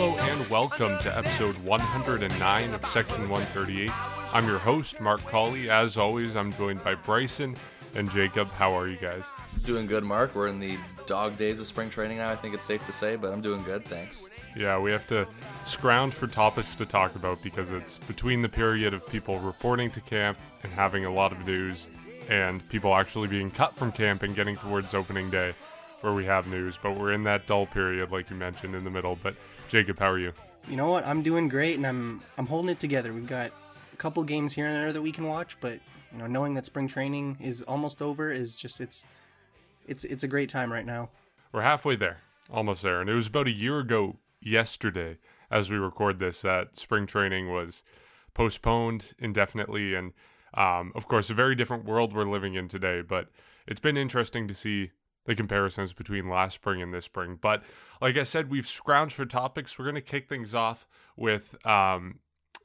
Hello and welcome to episode 109 of Section 138. I'm your host, Mark Colley. As always, I'm joined by Bryson and Jacob. How are you guys? Doing good, Mark. We're in the dog days of spring training now, I think it's safe to say, but I'm doing good, thanks. Yeah, we have to scrounge for topics to talk about because it's between the period of people reporting to camp and having a lot of news and people actually being cut from camp and getting towards opening day where we have news. But we're in that dull period, like you mentioned, in the middle. But Jacob, how are you? You know what? I'm doing great, and I'm I'm holding it together. We've got a couple games here and there that we can watch, but you know, knowing that spring training is almost over is just it's it's it's a great time right now. We're halfway there, almost there, and it was about a year ago yesterday as we record this that spring training was postponed indefinitely and um, of course a very different world we're living in today but it's been interesting to see the comparisons between last spring and this spring but like i said we've scrounged for topics we're going to kick things off with um,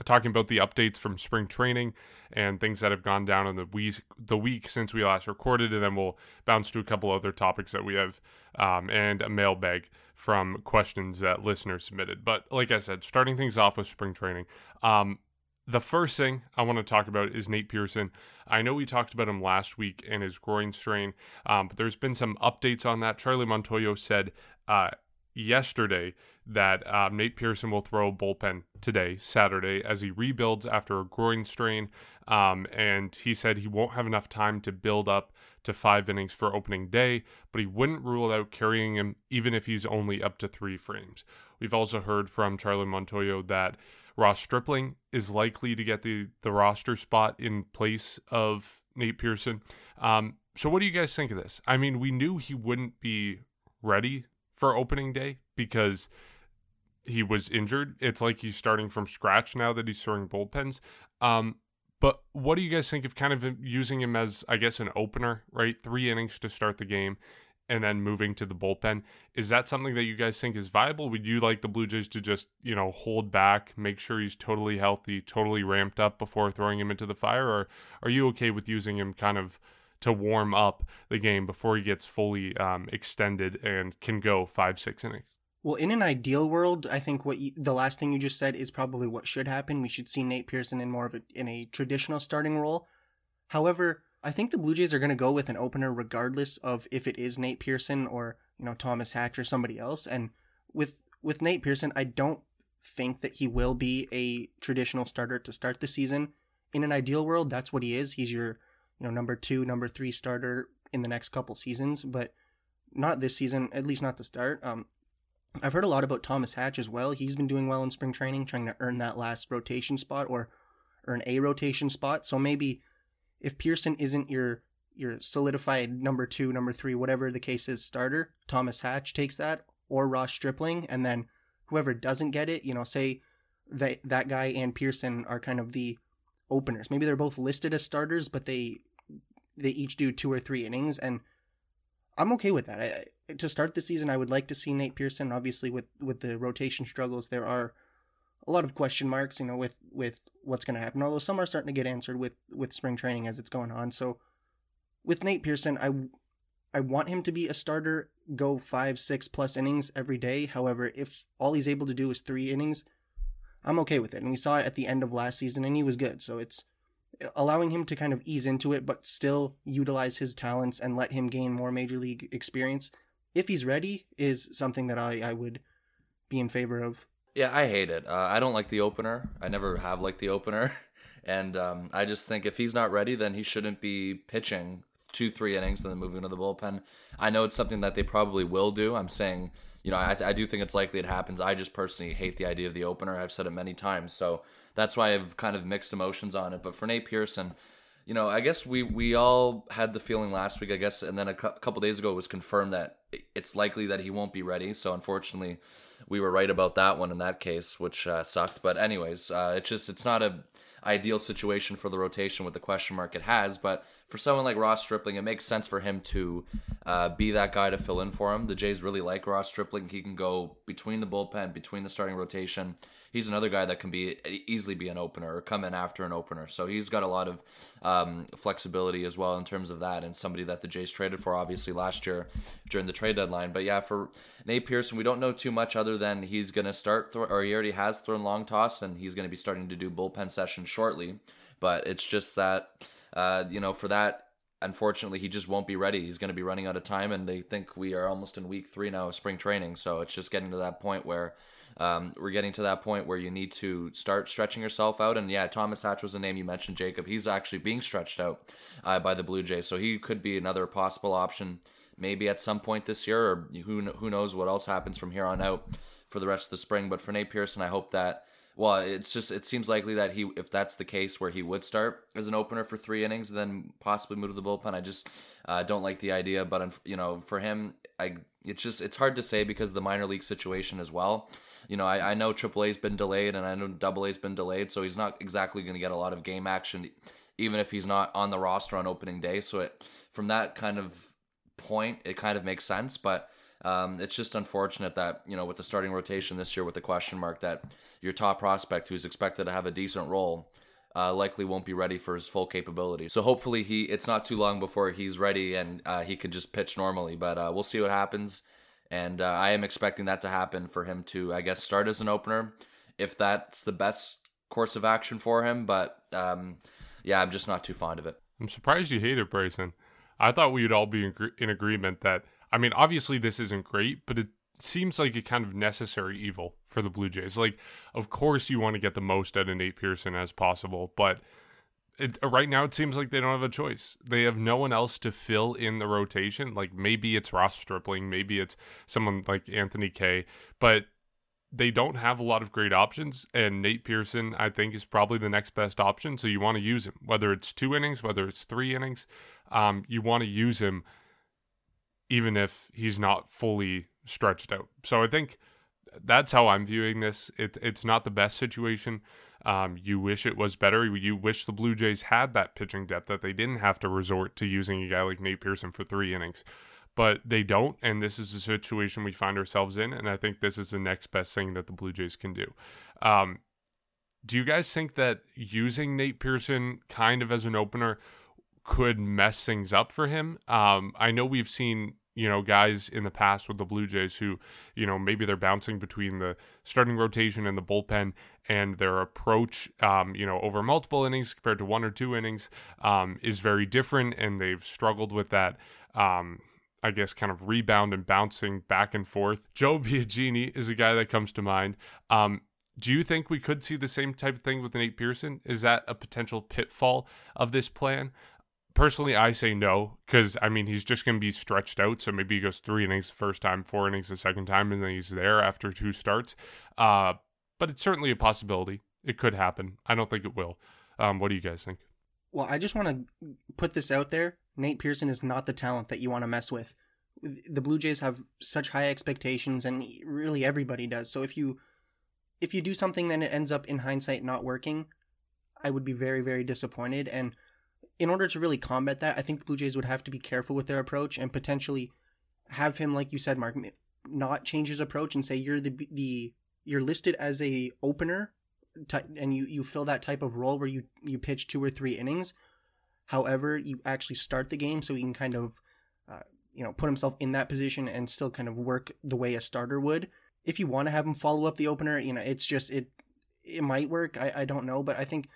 talking about the updates from spring training and things that have gone down in the week the week since we last recorded, and then we'll bounce to a couple other topics that we have um, and a mailbag from questions that listeners submitted. But like I said, starting things off with spring training. Um, the first thing I want to talk about is Nate Pearson. I know we talked about him last week and his groin strain, um, but there's been some updates on that. Charlie Montoyo said uh, yesterday that um, Nate Pearson will throw a bullpen today, Saturday, as he rebuilds after a groin strain. Um, and he said he won't have enough time to build up to five innings for opening day, but he wouldn't rule out carrying him even if he's only up to three frames. We've also heard from Charlie Montoyo that Ross Stripling is likely to get the, the roster spot in place of Nate Pearson. Um, so, what do you guys think of this? I mean, we knew he wouldn't be ready for opening day because he was injured. It's like he's starting from scratch now that he's throwing bullpens. Um, but what do you guys think of kind of using him as, I guess, an opener, right? Three innings to start the game and then moving to the bullpen. Is that something that you guys think is viable? Would you like the Blue Jays to just, you know, hold back, make sure he's totally healthy, totally ramped up before throwing him into the fire? Or are you okay with using him kind of to warm up the game before he gets fully um, extended and can go five, six innings? Well, in an ideal world, I think what you, the last thing you just said is probably what should happen. We should see Nate Pearson in more of a in a traditional starting role. However, I think the Blue Jays are going to go with an opener regardless of if it is Nate Pearson or you know Thomas Hatch or somebody else. And with with Nate Pearson, I don't think that he will be a traditional starter to start the season. In an ideal world, that's what he is. He's your you know number two, number three starter in the next couple seasons, but not this season. At least not the start. Um, I've heard a lot about Thomas Hatch as well. He's been doing well in spring training, trying to earn that last rotation spot or earn a rotation spot. So maybe if Pearson isn't your your solidified number two, number three, whatever the case is, starter, Thomas Hatch takes that, or Ross Stripling, and then whoever doesn't get it, you know, say that that guy and Pearson are kind of the openers. Maybe they're both listed as starters, but they they each do two or three innings, and I'm okay with that. I, to start the season, I would like to see Nate Pearson. Obviously, with with the rotation struggles, there are a lot of question marks. You know, with with what's going to happen. Although some are starting to get answered with with spring training as it's going on. So, with Nate Pearson, I I want him to be a starter, go five, six plus innings every day. However, if all he's able to do is three innings, I'm okay with it. And we saw it at the end of last season, and he was good. So it's allowing him to kind of ease into it, but still utilize his talents and let him gain more major league experience, if he's ready, is something that I, I would be in favor of. Yeah, I hate it. Uh, I don't like the opener. I never have liked the opener. And um, I just think if he's not ready, then he shouldn't be pitching two, three innings and then moving to the bullpen. I know it's something that they probably will do. I'm saying, you know, I, I do think it's likely it happens. I just personally hate the idea of the opener. I've said it many times. So that's why I've kind of mixed emotions on it. But for Nate Pearson, you know, I guess we we all had the feeling last week, I guess, and then a, cu- a couple days ago it was confirmed that it's likely that he won't be ready. So unfortunately, we were right about that one in that case, which uh, sucked. But anyways, uh, it's just it's not a ideal situation for the rotation with the question mark it has. But for someone like Ross Stripling, it makes sense for him to uh, be that guy to fill in for him. The Jays really like Ross Stripling. He can go between the bullpen, between the starting rotation he's another guy that can be easily be an opener or come in after an opener. So he's got a lot of um, flexibility as well in terms of that, and somebody that the Jays traded for obviously last year during the trade deadline. But yeah, for Nate Pearson, we don't know too much other than he's going to start, or he already has thrown long toss, and he's going to be starting to do bullpen sessions shortly. But it's just that, uh, you know, for that, unfortunately, he just won't be ready. He's going to be running out of time, and they think we are almost in week three now of spring training. So it's just getting to that point where um, we're getting to that point where you need to start stretching yourself out. And yeah, Thomas Hatch was the name you mentioned, Jacob. He's actually being stretched out uh, by the Blue Jays, so he could be another possible option maybe at some point this year, or who who knows what else happens from here on out for the rest of the spring. But for Nate Pearson, I hope that. Well, it's just it seems likely that he, if that's the case, where he would start as an opener for three innings, then possibly move to the bullpen. I just uh, don't like the idea, but you know, for him, I it's just it's hard to say because of the minor league situation as well. You know, I, I know AAA's been delayed and I know AA's been delayed, so he's not exactly going to get a lot of game action, even if he's not on the roster on opening day. So it from that kind of point, it kind of makes sense, but um, it's just unfortunate that you know with the starting rotation this year with the question mark that your top prospect who's expected to have a decent role uh, likely won't be ready for his full capability. So hopefully he it's not too long before he's ready and uh, he can just pitch normally. But uh, we'll see what happens, and uh, I am expecting that to happen for him to I guess start as an opener if that's the best course of action for him. But um, yeah, I'm just not too fond of it. I'm surprised you hate it, Bryson. I thought we'd all be in, in agreement that, I mean, obviously this isn't great, but it seems like a kind of necessary evil for the Blue Jays. Like, of course, you want to get the most out of Nate Pearson as possible, but it, right now it seems like they don't have a choice. They have no one else to fill in the rotation. Like, maybe it's Ross Stripling, maybe it's someone like Anthony Kay, but they don't have a lot of great options, and Nate Pearson, I think, is probably the next best option. So you want to use him, whether it's two innings, whether it's three innings. Um, you want to use him, even if he's not fully stretched out. So I think that's how I'm viewing this. It, it's not the best situation. Um, you wish it was better. You wish the Blue Jays had that pitching depth that they didn't have to resort to using a guy like Nate Pearson for three innings but they don't. And this is the situation we find ourselves in. And I think this is the next best thing that the Blue Jays can do. Um, do you guys think that using Nate Pearson kind of as an opener could mess things up for him? Um, I know we've seen you know guys in the past with the Blue Jays who you know maybe they're bouncing between the starting rotation and the bullpen and their approach um, you know over multiple innings compared to one or two innings um, is very different and they've struggled with that um, I guess, kind of rebound and bouncing back and forth. Joe Biagini is a guy that comes to mind. Um, do you think we could see the same type of thing with Nate Pearson? Is that a potential pitfall of this plan? Personally, I say no, because I mean he's just going to be stretched out. So maybe he goes three innings the first time, four innings the second time, and then he's there after two starts. Uh, but it's certainly a possibility. It could happen. I don't think it will. Um, what do you guys think? Well, I just want to put this out there. Nate Pearson is not the talent that you want to mess with. The Blue Jays have such high expectations, and really everybody does. So if you if you do something then it ends up in hindsight not working, I would be very very disappointed. And in order to really combat that, I think the Blue Jays would have to be careful with their approach and potentially have him, like you said, Mark, not change his approach and say you're the the you're listed as a opener and you you fill that type of role where you you pitch two or three innings However, you actually start the game so he can kind of, uh, you know, put himself in that position and still kind of work the way a starter would. If you want to have him follow up the opener, you know, it's just it it might work. I, I don't know, but I think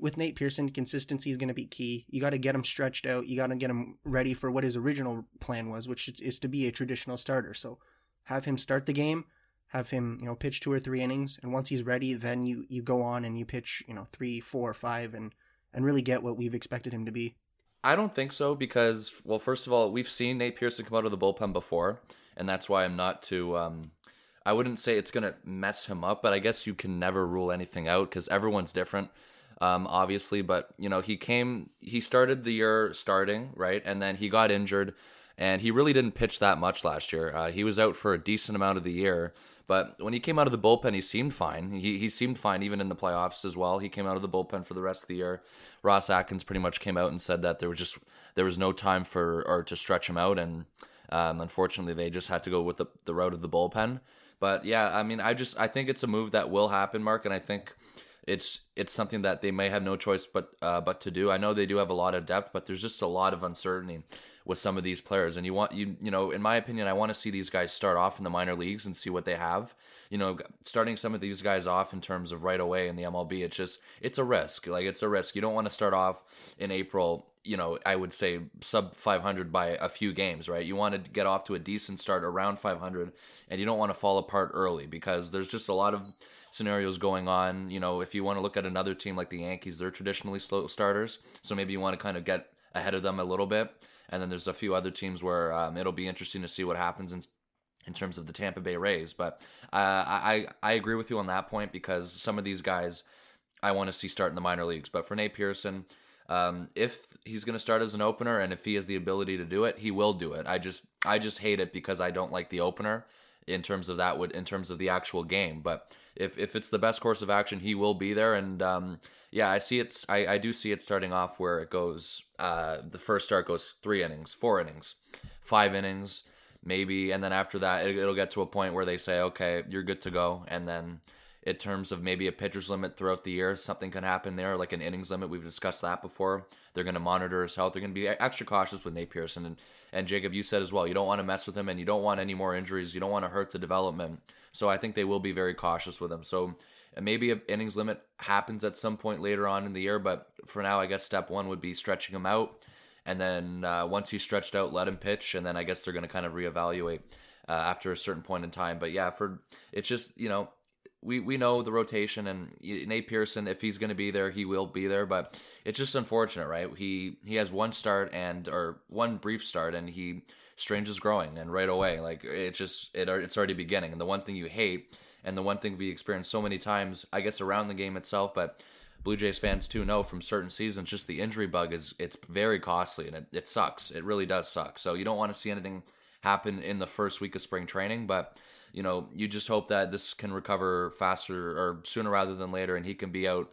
with Nate Pearson, consistency is going to be key. You got to get him stretched out. You got to get him ready for what his original plan was, which is to be a traditional starter. So have him start the game, have him you know pitch two or three innings, and once he's ready, then you you go on and you pitch you know three, four, five, and and really get what we've expected him to be? I don't think so because, well, first of all, we've seen Nate Pearson come out of the bullpen before, and that's why I'm not too. Um, I wouldn't say it's gonna mess him up, but I guess you can never rule anything out because everyone's different, um, obviously. But you know, he came, he started the year starting right, and then he got injured, and he really didn't pitch that much last year. Uh, he was out for a decent amount of the year, but when he came out of the bullpen, he seemed fine. He, he seemed fine even in the playoffs as well. He came out of the bullpen for the rest of the year. Ross Atkins pretty much came out and said that there was just there was no time for or to stretch him out, and um, unfortunately they just had to go with the, the route of the bullpen. But yeah, I mean, I just I think it's a move that will happen, Mark, and I think it's it's something that they may have no choice but uh, but to do. I know they do have a lot of depth, but there's just a lot of uncertainty with some of these players. And you want you you know, in my opinion, I want to see these guys start off in the minor leagues and see what they have. You know, starting some of these guys off in terms of right away in the MLB, it's just it's a risk. Like it's a risk. You don't want to start off in April you know, I would say sub 500 by a few games, right? You want to get off to a decent start around 500 and you don't want to fall apart early because there's just a lot of scenarios going on. You know, if you want to look at another team like the Yankees, they're traditionally slow starters. So maybe you want to kind of get ahead of them a little bit. And then there's a few other teams where um, it'll be interesting to see what happens in in terms of the Tampa Bay Rays. But uh, I I agree with you on that point because some of these guys I want to see start in the minor leagues. But for Nate Pearson, um, if he's going to start as an opener and if he has the ability to do it, he will do it. I just I just hate it because I don't like the opener in terms of that would in terms of the actual game. But if if it's the best course of action, he will be there. And um, yeah, I see it's I, I do see it starting off where it goes. Uh, the first start goes three innings, four innings, five innings, maybe, and then after that, it, it'll get to a point where they say, okay, you're good to go, and then in terms of maybe a pitcher's limit throughout the year. Something can happen there, like an innings limit. We've discussed that before. They're going to monitor his health. They're going to be extra cautious with Nate Pearson. And, and Jacob, you said as well, you don't want to mess with him and you don't want any more injuries. You don't want to hurt the development. So I think they will be very cautious with him. So maybe an innings limit happens at some point later on in the year. But for now, I guess step one would be stretching him out. And then uh, once he's stretched out, let him pitch. And then I guess they're going to kind of reevaluate. Uh, after a certain point in time. But yeah, for it's just you know we we know the rotation and Nate Pearson if he's going to be there he will be there but it's just unfortunate right? He he has one start and or one brief start and he Strange is growing and right away like it just it it's already beginning and the one thing you hate and the one thing we experienced so many times I guess around the game itself but Blue Jays fans too know from certain seasons just the injury bug is it's very costly and it, it sucks. It really does suck. So you don't want to see anything happen in the first week of spring training but you know, you just hope that this can recover faster or sooner rather than later, and he can be out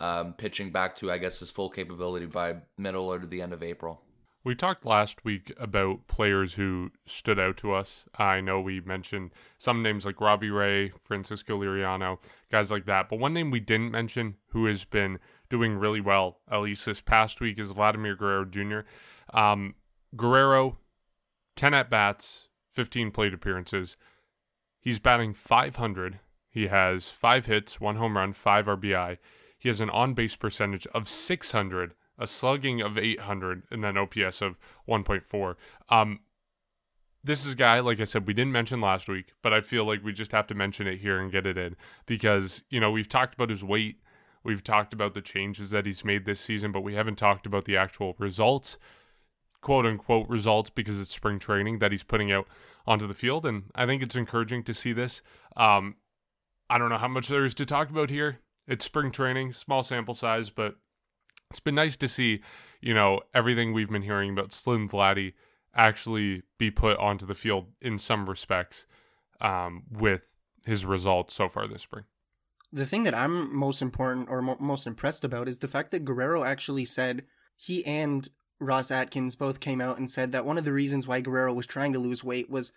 um, pitching back to, I guess, his full capability by middle or to the end of April. We talked last week about players who stood out to us. I know we mentioned some names like Robbie Ray, Francisco Liriano, guys like that. But one name we didn't mention who has been doing really well, at least this past week, is Vladimir Guerrero Jr. Um, Guerrero, 10 at bats, 15 plate appearances, He's batting 500. He has five hits, one home run, five RBI. He has an on base percentage of 600, a slugging of 800, and then OPS of 1.4. Um, this is a guy, like I said, we didn't mention last week, but I feel like we just have to mention it here and get it in because, you know, we've talked about his weight. We've talked about the changes that he's made this season, but we haven't talked about the actual results, quote unquote results, because it's spring training that he's putting out onto the field. And I think it's encouraging to see this. Um, I don't know how much there is to talk about here. It's spring training, small sample size, but it's been nice to see, you know, everything we've been hearing about Slim Vladdy actually be put onto the field in some respects um, with his results so far this spring. The thing that I'm most important or mo- most impressed about is the fact that Guerrero actually said he and Ross Atkins both came out and said that one of the reasons why Guerrero was trying to lose weight was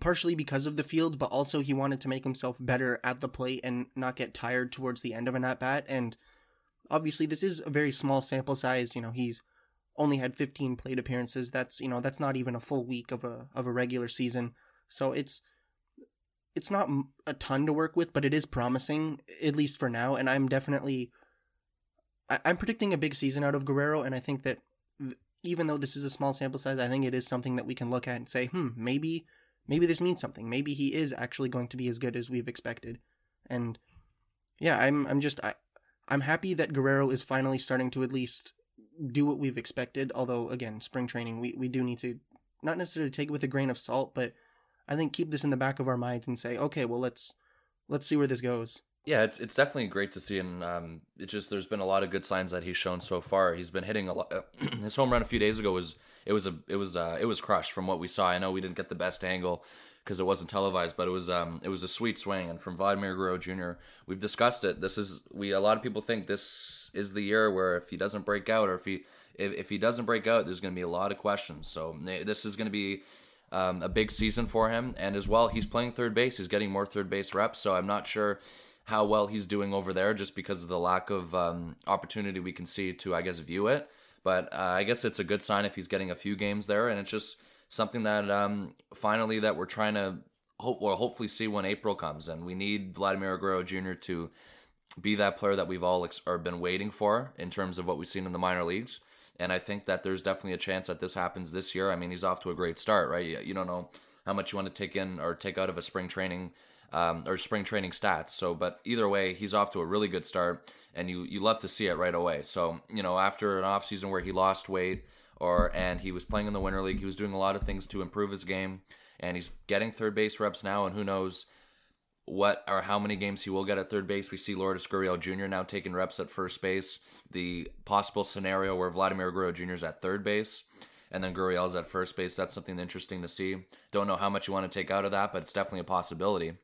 partially because of the field, but also he wanted to make himself better at the plate and not get tired towards the end of an at bat. And obviously, this is a very small sample size. You know, he's only had 15 plate appearances. That's you know that's not even a full week of a of a regular season. So it's it's not a ton to work with, but it is promising at least for now. And I'm definitely I'm predicting a big season out of Guerrero, and I think that even though this is a small sample size, I think it is something that we can look at and say, hmm, maybe maybe this means something. Maybe he is actually going to be as good as we've expected. And yeah, I'm I'm just I, I'm happy that Guerrero is finally starting to at least do what we've expected. Although again, spring training, we, we do need to not necessarily take it with a grain of salt, but I think keep this in the back of our minds and say, okay, well let's let's see where this goes. Yeah, it's it's definitely great to see, and um, it's just there's been a lot of good signs that he's shown so far. He's been hitting a lot. his home run a few days ago was it was a it was uh, it was crushed from what we saw. I know we didn't get the best angle because it wasn't televised, but it was um it was a sweet swing. And from Vladimir Guerrero Jr., we've discussed it. This is we a lot of people think this is the year where if he doesn't break out or if he if, if he doesn't break out, there's going to be a lot of questions. So this is going to be um, a big season for him, and as well, he's playing third base. He's getting more third base reps. So I'm not sure how well he's doing over there just because of the lack of um, opportunity we can see to, I guess, view it. But uh, I guess it's a good sign if he's getting a few games there, and it's just something that um, finally that we're trying to hope or hopefully see when April comes, and we need Vladimir Guerrero Jr. to be that player that we've all ex- or been waiting for in terms of what we've seen in the minor leagues. And I think that there's definitely a chance that this happens this year. I mean, he's off to a great start, right? You, you don't know how much you want to take in or take out of a spring training um, or spring training stats. So, but either way, he's off to a really good start, and you you love to see it right away. So, you know, after an off season where he lost weight or and he was playing in the winter league, he was doing a lot of things to improve his game, and he's getting third base reps now, and who knows what or how many games he will get at third base. We see Lourdes Gurriel Jr. now taking reps at first base. The possible scenario where Vladimir Guerrero Jr. is at third base and then Gurriel's at first base. That's something interesting to see. Don't know how much you want to take out of that, but it's definitely a possibility.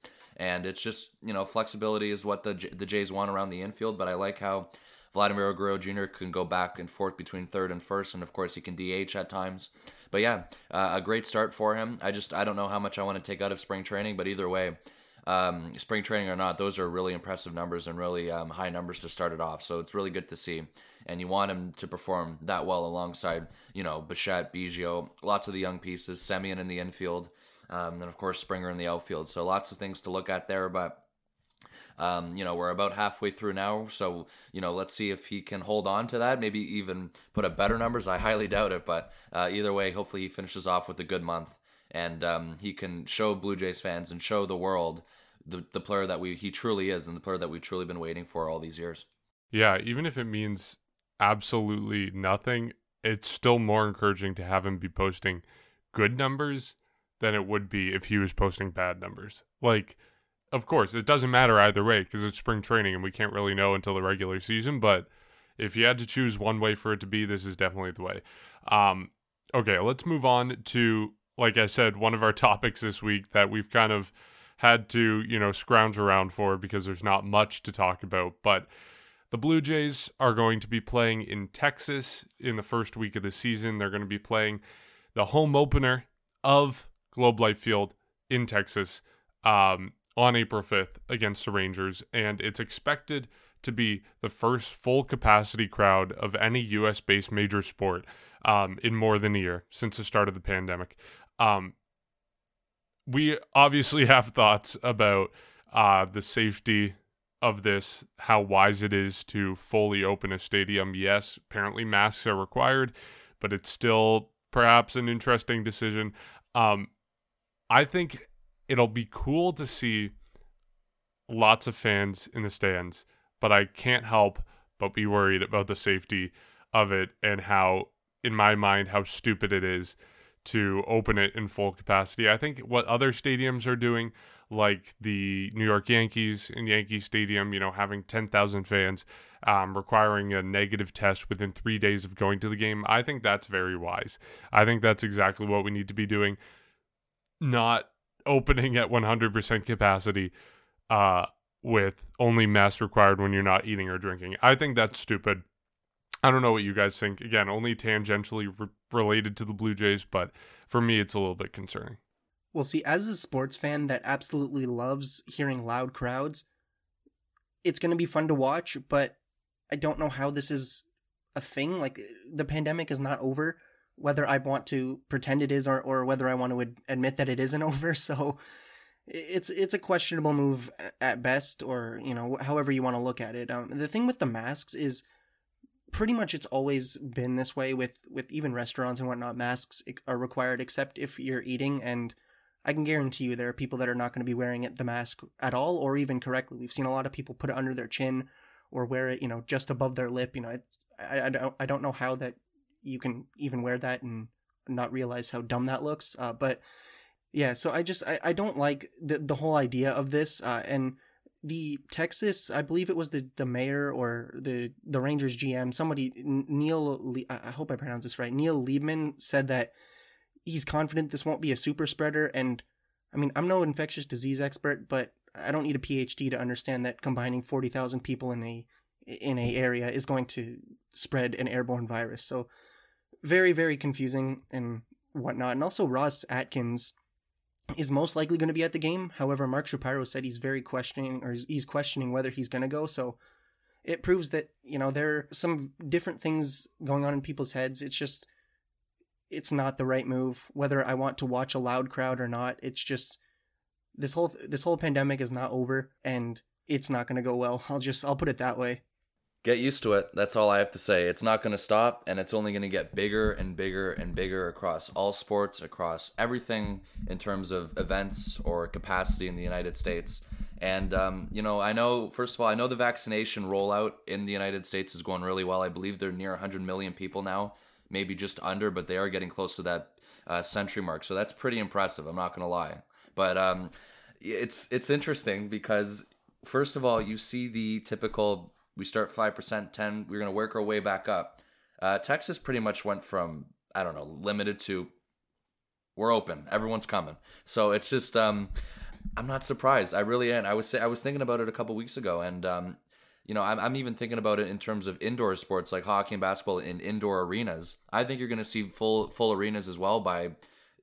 And it's just you know flexibility is what the the Jays want around the infield. But I like how Vladimir Guerrero Jr. can go back and forth between third and first, and of course he can DH at times. But yeah, uh, a great start for him. I just I don't know how much I want to take out of spring training, but either way, um, spring training or not, those are really impressive numbers and really um, high numbers to start it off. So it's really good to see. And you want him to perform that well alongside, you know, Bichette, Biggio, lots of the young pieces, Semien in the infield, um, and of course Springer in the outfield. So lots of things to look at there, but. Um, you know, we're about halfway through now, so you know, let's see if he can hold on to that. Maybe even put up better numbers. I highly doubt it, but uh, either way, hopefully he finishes off with a good month and um, he can show Blue Jays fans and show the world the the player that we he truly is and the player that we've truly been waiting for all these years. Yeah, even if it means absolutely nothing, it's still more encouraging to have him be posting good numbers than it would be if he was posting bad numbers. Like, of course, it doesn't matter either way because it's spring training and we can't really know until the regular season. But if you had to choose one way for it to be, this is definitely the way. Um, okay, let's move on to like I said, one of our topics this week that we've kind of had to, you know, scrounge around for because there's not much to talk about. But the Blue Jays are going to be playing in Texas in the first week of the season. They're going to be playing the home opener of Globe Life Field in Texas um, on April 5th against the Rangers. And it's expected to be the first full capacity crowd of any U.S. based major sport um, in more than a year since the start of the pandemic. Um, we obviously have thoughts about uh, the safety of this, how wise it is to fully open a stadium. Yes, apparently masks are required, but it's still perhaps an interesting decision. Um, I think it'll be cool to see lots of fans in the stands, but I can't help but be worried about the safety of it and how, in my mind, how stupid it is to open it in full capacity. I think what other stadiums are doing, like the New York Yankees in Yankee Stadium, you know, having 10,000 fans, um, requiring a negative test within three days of going to the game, I think that's very wise. I think that's exactly what we need to be doing. Not opening at 100% capacity uh, with only masks required when you're not eating or drinking. I think that's stupid. I don't know what you guys think. Again, only tangentially re- related to the Blue Jays, but for me, it's a little bit concerning. Well, see, as a sports fan that absolutely loves hearing loud crowds, it's going to be fun to watch, but I don't know how this is a thing. Like, the pandemic is not over, whether I want to pretend it is or, or whether I want to ad- admit that it isn't over. So it's it's a questionable move at best, or, you know, however you want to look at it. Um, the thing with the masks is pretty much it's always been this way with with even restaurants and whatnot masks are required except if you're eating and i can guarantee you there are people that are not going to be wearing it the mask at all or even correctly we've seen a lot of people put it under their chin or wear it you know just above their lip you know i, I don't i don't know how that you can even wear that and not realize how dumb that looks uh, but yeah so i just I, I don't like the the whole idea of this uh, and the Texas, I believe it was the the mayor or the the Rangers GM, somebody Neil, I hope I pronounce this right. Neil Leibman said that he's confident this won't be a super spreader, and I mean I'm no infectious disease expert, but I don't need a PhD to understand that combining forty thousand people in a in a area is going to spread an airborne virus. So very very confusing and whatnot, and also Ross Atkins is most likely going to be at the game. However, Mark Shapiro said he's very questioning, or he's questioning whether he's going to go. So it proves that you know there are some different things going on in people's heads. It's just it's not the right move. Whether I want to watch a loud crowd or not, it's just this whole this whole pandemic is not over, and it's not going to go well. I'll just I'll put it that way. Get used to it. That's all I have to say. It's not going to stop, and it's only going to get bigger and bigger and bigger across all sports, across everything in terms of events or capacity in the United States. And, um, you know, I know, first of all, I know the vaccination rollout in the United States is going really well. I believe they're near 100 million people now, maybe just under, but they are getting close to that uh, century mark. So that's pretty impressive. I'm not going to lie. But um, it's it's interesting because, first of all, you see the typical we start 5%, 10, we're going to work our way back up. Uh, Texas pretty much went from, I don't know, limited to we're open, everyone's coming. So it's just, um, I'm not surprised. I really am. I was I was thinking about it a couple weeks ago, and um, you know, I'm I'm even thinking about it in terms of indoor sports like hockey and basketball in indoor arenas. I think you're going to see full full arenas as well by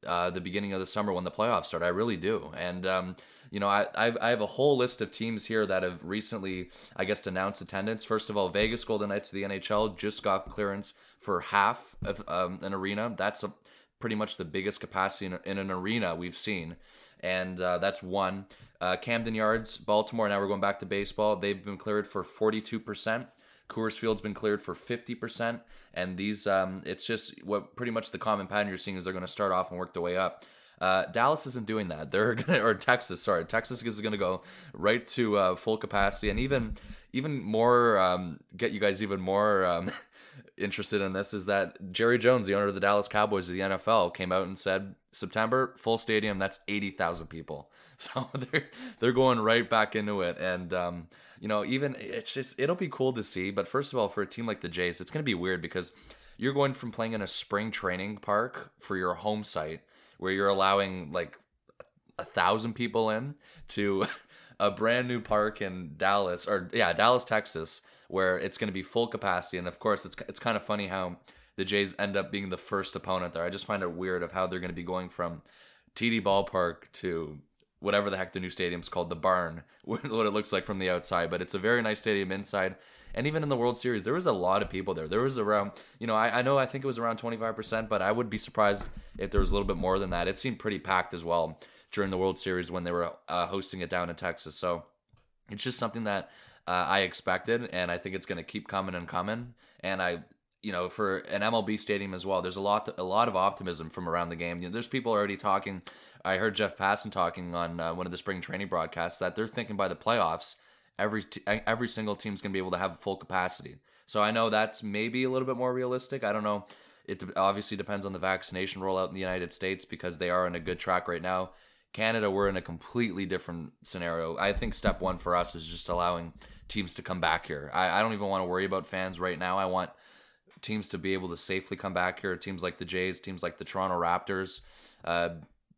uh, the beginning of the summer when the playoffs start. I really do, and um, you know, I I've, I have a whole list of teams here that have recently, I guess, announced attendance. First of all, Vegas Golden Knights of the NHL just got clearance for half of um, an arena. That's a, pretty much the biggest capacity in, in an arena we've seen and uh, that's one. Uh, Camden Yards, Baltimore. Now we're going back to baseball. They've been cleared for 42%. Coors Field's been cleared for 50%. And these, um, it's just what pretty much the common pattern you're seeing is they're going to start off and work their way up. Uh, Dallas isn't doing that. They're gonna, or Texas, sorry, Texas is gonna go right to uh, full capacity, and even, even more, um, get you guys even more um, interested in this is that Jerry Jones, the owner of the Dallas Cowboys of the NFL, came out and said September full stadium. That's eighty thousand people. So they're they're going right back into it, and um, you know even it's just it'll be cool to see. But first of all, for a team like the Jays, it's going to be weird because you're going from playing in a spring training park for your home site where you're allowing like a thousand people in to a brand new park in Dallas or yeah Dallas Texas where it's going to be full capacity. And of course, it's it's kind of funny how the Jays end up being the first opponent there. I just find it weird of how they're going to be going from TD Ballpark to whatever the heck the new stadium's called, the Barn, what it looks like from the outside. But it's a very nice stadium inside. And even in the World Series, there was a lot of people there. There was around, you know, I, I know I think it was around 25%, but I would be surprised if there was a little bit more than that. It seemed pretty packed as well during the World Series when they were uh, hosting it down in Texas. So it's just something that uh, I expected, and I think it's going to keep coming and coming. And I, you know, for an MLB stadium as well, there's a lot, a lot of optimism from around the game. You know, there's people already talking. I heard Jeff Passan talking on uh, one of the spring training broadcasts that they're thinking by the playoffs, every t- every single team's going to be able to have full capacity. So I know that's maybe a little bit more realistic. I don't know. It obviously depends on the vaccination rollout in the United States because they are in a good track right now. Canada, we're in a completely different scenario. I think step one for us is just allowing teams to come back here. I, I don't even want to worry about fans right now. I want teams to be able to safely come back here. Teams like the Jays, teams like the Toronto Raptors, uh,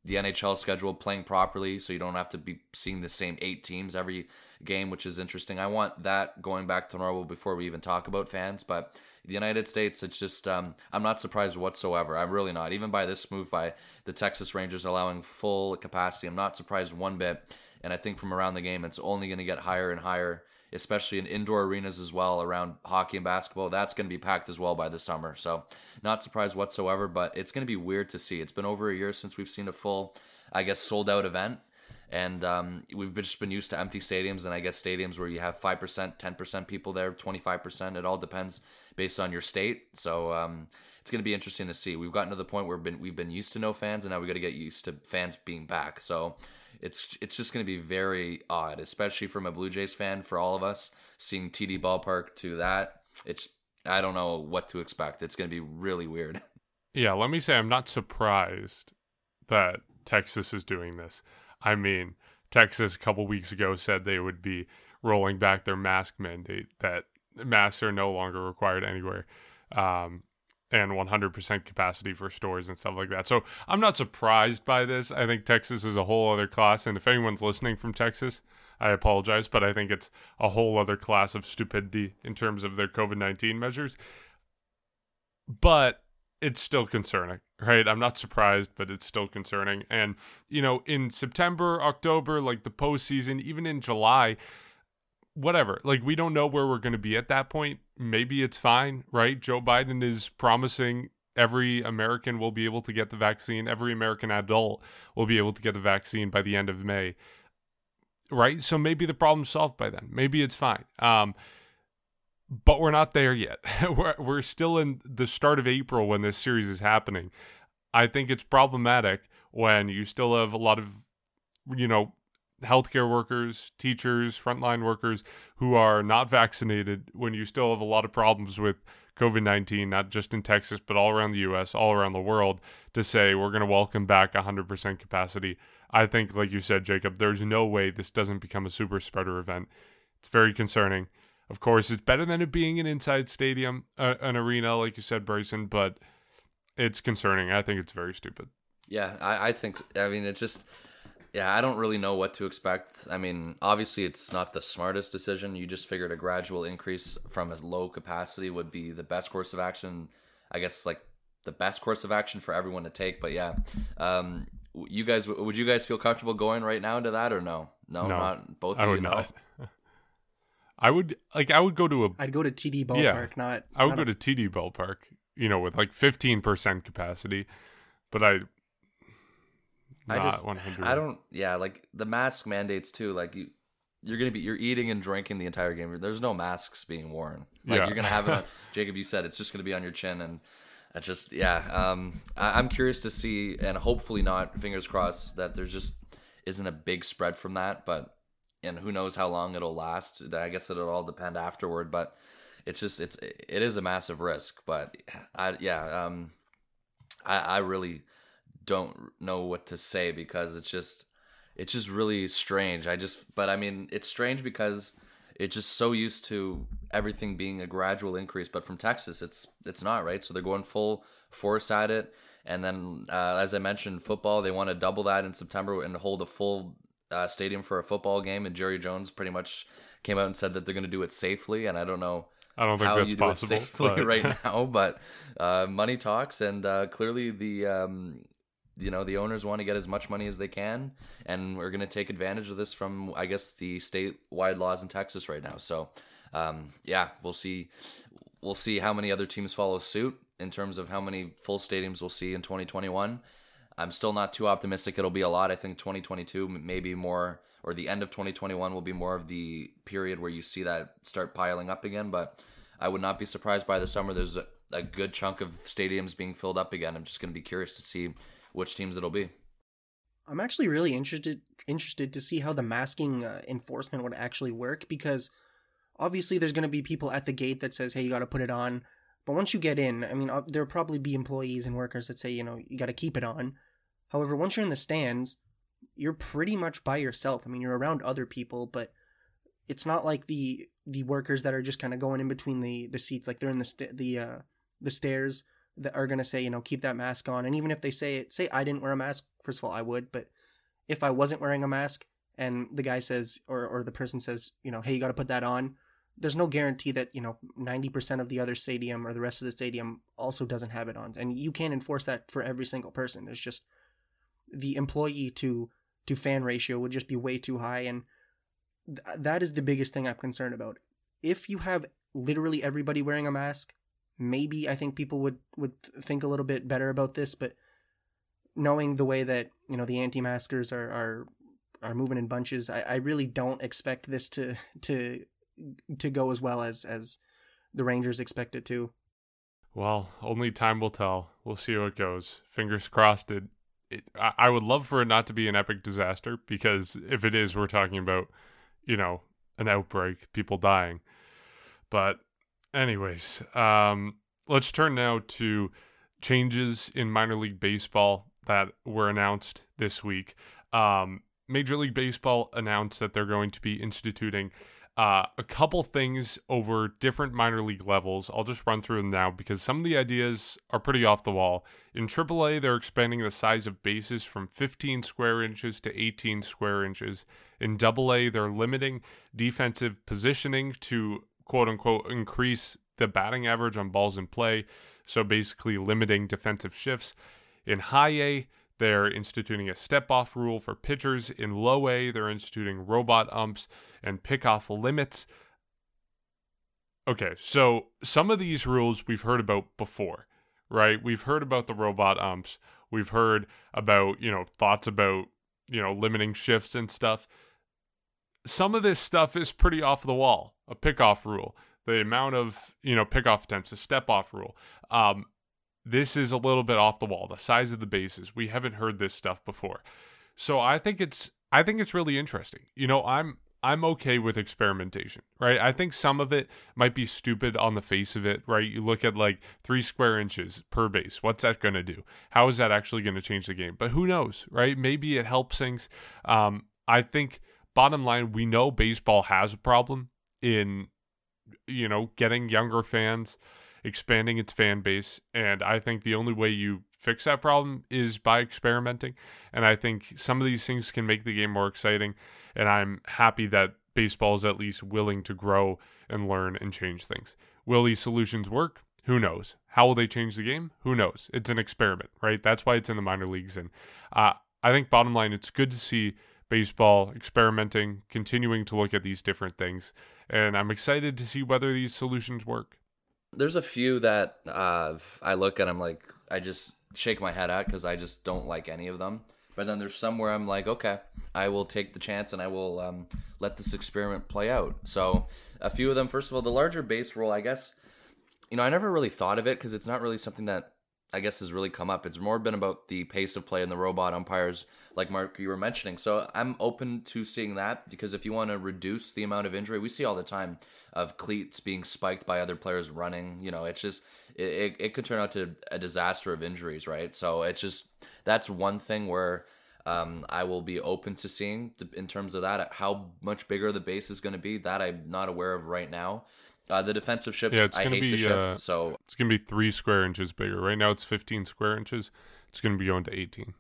the NHL schedule playing properly, so you don't have to be seeing the same eight teams every game, which is interesting. I want that going back to normal before we even talk about fans. But the United States, it's just um, I'm not surprised whatsoever. I'm really not. Even by this move by the Texas Rangers allowing full capacity, I'm not surprised one bit. And I think from around the game, it's only going to get higher and higher especially in indoor arenas as well around hockey and basketball. That's going to be packed as well by the summer. So, not surprised whatsoever, but it's going to be weird to see. It's been over a year since we've seen a full, I guess, sold out event. And um, we've just been used to empty stadiums, and I guess stadiums where you have 5%, 10% people there, 25%. It all depends based on your state. So, um, it's going to be interesting to see. We've gotten to the point where we've been, we've been used to no fans, and now we got to get used to fans being back. So, it's it's just going to be very odd, especially from a Blue Jays fan for all of us seeing TD Ballpark to that. It's I don't know what to expect. It's going to be really weird. Yeah, let me say I'm not surprised that Texas is doing this. I mean, Texas a couple weeks ago said they would be rolling back their mask mandate that masks are no longer required anywhere. Um, and 100% capacity for stores and stuff like that. So I'm not surprised by this. I think Texas is a whole other class. And if anyone's listening from Texas, I apologize, but I think it's a whole other class of stupidity in terms of their COVID 19 measures. But it's still concerning, right? I'm not surprised, but it's still concerning. And, you know, in September, October, like the postseason, even in July, whatever. Like, we don't know where we're going to be at that point. Maybe it's fine, right? Joe Biden is promising every American will be able to get the vaccine, every American adult will be able to get the vaccine by the end of May, right? So maybe the problem's solved by then. Maybe it's fine. Um, but we're not there yet. we're, we're still in the start of April when this series is happening. I think it's problematic when you still have a lot of, you know, healthcare workers, teachers, frontline workers who are not vaccinated, when you still have a lot of problems with COVID 19, not just in Texas, but all around the US, all around the world, to say we're going to welcome back 100% capacity. I think, like you said, Jacob, there's no way this doesn't become a super spreader event. It's very concerning. Of course, it's better than it being an inside stadium, uh, an arena, like you said, Bryson, but it's concerning. I think it's very stupid. Yeah, I, I think, I mean, it's just, yeah, I don't really know what to expect. I mean, obviously, it's not the smartest decision. You just figured a gradual increase from a low capacity would be the best course of action. I guess, like, the best course of action for everyone to take. But yeah, um, you guys, would you guys feel comfortable going right now into that or no? No, no not both. I would you, not. I would like I would go to a I'd go to TD ballpark, yeah, not I would not go a, to TD ballpark, you know, with like 15% capacity, but I I just 100. I don't yeah, like the mask mandates too, like you you're gonna be you're eating and drinking the entire game. There's no masks being worn. Like yeah. you're gonna have it. On, Jacob, you said it's just gonna be on your chin, and I just yeah. Um, I, I'm curious to see, and hopefully not. Fingers crossed that there's just isn't a big spread from that, but and who knows how long it'll last. I guess it'll all depend afterward, but it's just it's it is a massive risk. But I yeah um I I really don't know what to say because it's just it's just really strange. I just but I mean it's strange because it's just so used to everything being a gradual increase, but from Texas it's it's not right. So they're going full force at it. And then, uh, as I mentioned, football, they want to double that in September and hold a full uh, stadium for a football game, and Jerry Jones pretty much came out and said that they're going to do it safely. And I don't know. I don't think that's possible but... right now, but uh, money talks, and uh, clearly the um, you know the owners want to get as much money as they can, and we're going to take advantage of this from I guess the statewide laws in Texas right now. So um, yeah, we'll see. We'll see how many other teams follow suit in terms of how many full stadiums we'll see in 2021. I'm still not too optimistic it'll be a lot. I think 2022 maybe more or the end of 2021 will be more of the period where you see that start piling up again, but I would not be surprised by the summer there's a, a good chunk of stadiums being filled up again. I'm just going to be curious to see which teams it'll be. I'm actually really interested interested to see how the masking uh, enforcement would actually work because obviously there's going to be people at the gate that says hey you got to put it on but once you get in i mean there'll probably be employees and workers that say you know you got to keep it on However, once you're in the stands, you're pretty much by yourself. I mean, you're around other people, but it's not like the the workers that are just kind of going in between the the seats, like they're in the the uh, the stairs that are gonna say, you know, keep that mask on. And even if they say it, say I didn't wear a mask, first of all, I would, but if I wasn't wearing a mask and the guy says or or the person says, you know, hey, you got to put that on. There's no guarantee that you know 90% of the other stadium or the rest of the stadium also doesn't have it on, and you can't enforce that for every single person. There's just the employee to to fan ratio would just be way too high and th- that is the biggest thing I'm concerned about. If you have literally everybody wearing a mask, maybe I think people would would think a little bit better about this, but knowing the way that, you know, the anti-maskers are are are moving in bunches, I, I really don't expect this to to to go as well as as the Rangers expect it to. Well, only time will tell. We'll see how it goes. Fingers crossed it it, I would love for it not to be an epic disaster because if it is, we're talking about, you know, an outbreak, people dying. But, anyways, um, let's turn now to changes in minor league baseball that were announced this week. Um, Major League Baseball announced that they're going to be instituting uh, a couple things over different minor league levels. I'll just run through them now because some of the ideas are pretty off the wall. In AAA, they're expanding the size of bases from 15 square inches to 18 square inches. In AA, they're limiting defensive positioning to quote unquote increase the batting average on balls in play, so basically limiting defensive shifts. In high A, they're instituting a step off rule for pitchers. In low A, they're instituting robot umps and pick off limits. Okay, so some of these rules we've heard about before, right? We've heard about the robot umps. We've heard about, you know, thoughts about, you know, limiting shifts and stuff. Some of this stuff is pretty off the wall. A pickoff rule, the amount of, you know, pickoff attempts, a step off rule. Um, this is a little bit off the wall. The size of the bases. We haven't heard this stuff before. So I think it's I think it's really interesting. You know, I'm I'm okay with experimentation, right? I think some of it might be stupid on the face of it, right? You look at like three square inches per base. What's that going to do? How is that actually going to change the game? But who knows, right? Maybe it helps things. Um, I think bottom line, we know baseball has a problem in, you know, getting younger fans, expanding its fan base. And I think the only way you fix that problem is by experimenting. And I think some of these things can make the game more exciting. And I'm happy that baseball is at least willing to grow and learn and change things. Will these solutions work? Who knows? How will they change the game? Who knows? It's an experiment, right? That's why it's in the minor leagues. And uh, I think, bottom line, it's good to see baseball experimenting, continuing to look at these different things. And I'm excited to see whether these solutions work. There's a few that uh, I look at, I'm like, I just shake my head at because I just don't like any of them. But then there's some where I'm like, okay, I will take the chance and I will um, let this experiment play out. So a few of them, first of all, the larger base rule, I guess, you know, I never really thought of it because it's not really something that I guess has really come up. It's more been about the pace of play and the robot umpires, like Mark you were mentioning. So I'm open to seeing that because if you want to reduce the amount of injury, we see all the time of cleats being spiked by other players running. You know, it's just it, it, it could turn out to a disaster of injuries, right? So it's just that's one thing where um, I will be open to seeing in terms of that. How much bigger the base is going to be, that I'm not aware of right now. Uh, the defensive shifts, yeah, it's gonna hate be, the shift. Uh, so it's gonna be three square inches bigger. Right now, it's 15 square inches. It's gonna be going to 18.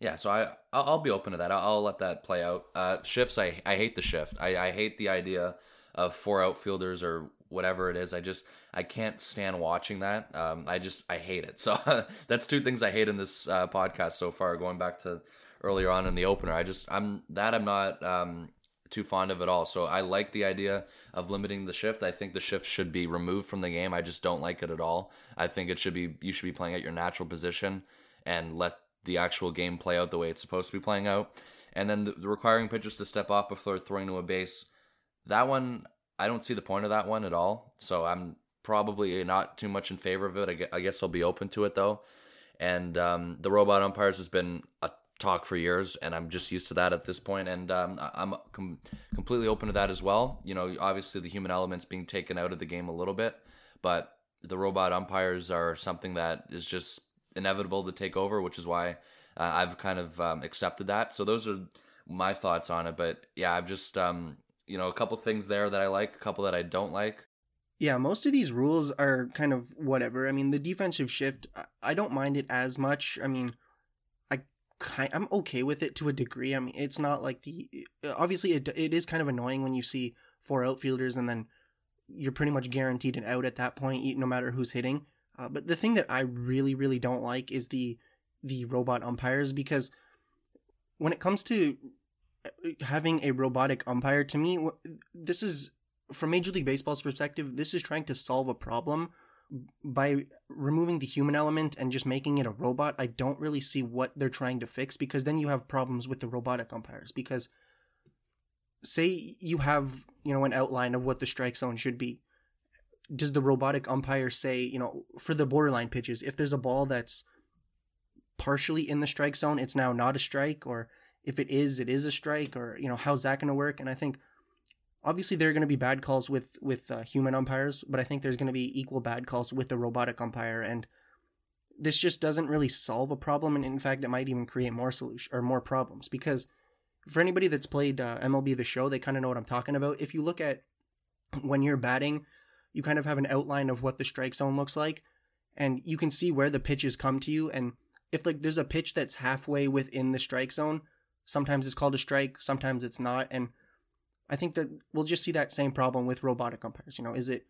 Yeah, so I I'll, be open to that. I'll, I'll let that play out. Uh, shifts, I I hate the shift. I I hate the idea of four outfielders or whatever it is. I just I can't stand watching that. Um, I just I hate it. So that's two things I hate in this uh, podcast so far. Going back to earlier on in the opener, I just I'm that I'm not um, too fond of it all. So I like the idea of limiting the shift. I think the shift should be removed from the game. I just don't like it at all. I think it should be you should be playing at your natural position and let the actual game play out the way it's supposed to be playing out. And then the, the requiring pitchers to step off before throwing to a base. That one I don't see the point of that one at all. So I'm probably not too much in favor of it. I guess I'll be open to it though. And um, the robot umpires has been a talk for years, and I'm just used to that at this point, and um, I'm com- completely open to that as well. You know, obviously the human elements being taken out of the game a little bit, but the robot umpires are something that is just inevitable to take over, which is why uh, I've kind of um, accepted that. So those are my thoughts on it. But yeah, I've just um, you know a couple things there that I like, a couple that I don't like. Yeah, most of these rules are kind of whatever. I mean, the defensive shift, I don't mind it as much. I mean, kind I'm okay with it to a degree. I mean, it's not like the obviously it it is kind of annoying when you see four outfielders and then you're pretty much guaranteed an out at that point, no matter who's hitting. Uh, but the thing that I really really don't like is the the robot umpires because when it comes to uh, having a robotic umpire, to me, this is from Major League Baseball's perspective, this is trying to solve a problem by removing the human element and just making it a robot, I don't really see what they're trying to fix because then you have problems with the robotic umpires. Because say you have, you know, an outline of what the strike zone should be. Does the robotic umpire say, you know, for the borderline pitches, if there's a ball that's partially in the strike zone, it's now not a strike, or if it is, it is a strike, or, you know, how's that going to work? And I think obviously there are going to be bad calls with with uh, human umpires, but I think there's going to be equal bad calls with the robotic umpire, and this just doesn't really solve a problem, and in fact, it might even create more solution or more problems because for anybody that's played uh, MLB The Show, they kind of know what I'm talking about. If you look at when you're batting, you kind of have an outline of what the strike zone looks like, and you can see where the pitches come to you, and if like there's a pitch that's halfway within the strike zone, sometimes it's called a strike, sometimes it's not, and I think that we'll just see that same problem with robotic umpires. You know, is it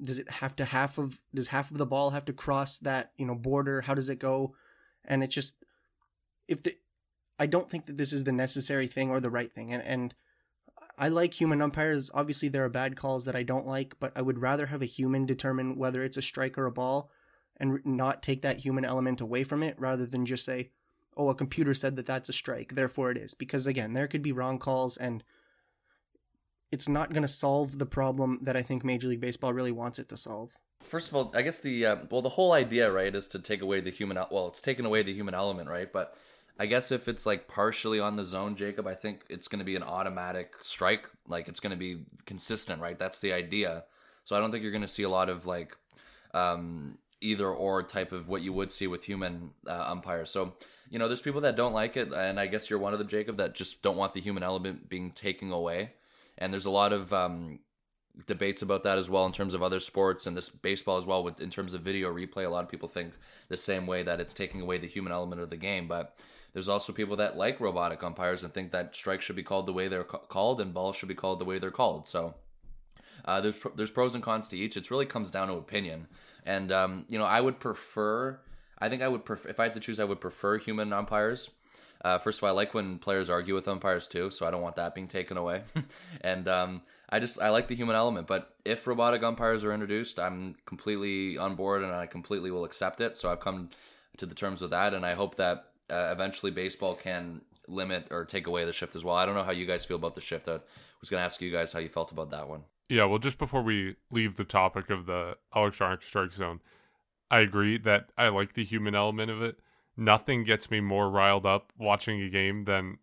does it have to half of does half of the ball have to cross that you know border? How does it go? And it's just if the i don't think that this is the necessary thing or the right thing. And and i like human umpires. Obviously there are bad calls that i don't like but i would rather have a human determine whether it's a strike or a ball and not take that human element away from it rather than just say oh a computer said that that's a strike therefore it is. Because again there could be wrong calls and it's not going to solve the problem that I think Major League Baseball really wants it to solve. First of all, I guess the uh, well, the whole idea, right, is to take away the human. Well, it's taken away the human element, right? But I guess if it's like partially on the zone, Jacob, I think it's going to be an automatic strike. Like it's going to be consistent, right? That's the idea. So I don't think you're going to see a lot of like um, either or type of what you would see with human uh, umpires. So you know, there's people that don't like it, and I guess you're one of them, Jacob, that just don't want the human element being taken away and there's a lot of um, debates about that as well in terms of other sports and this baseball as well with in terms of video replay. A lot of people think the same way that it's taking away the human element of the game but there's also people that like robotic umpires and think that strikes should be called the way they're ca- called and balls should be called the way they're called. So uh, there's there's pros and cons to each. It really comes down to opinion. And um, you know i would prefer i think i would prefer if i had to choose i would prefer human umpires uh, first of all, I like when players argue with umpires too, so I don't want that being taken away. and um, I just I like the human element. But if robotic umpires are introduced, I'm completely on board and I completely will accept it. So I've come to the terms with that, and I hope that uh, eventually baseball can limit or take away the shift as well. I don't know how you guys feel about the shift. I was going to ask you guys how you felt about that one. Yeah, well, just before we leave the topic of the electronic strike zone, I agree that I like the human element of it nothing gets me more riled up watching a game than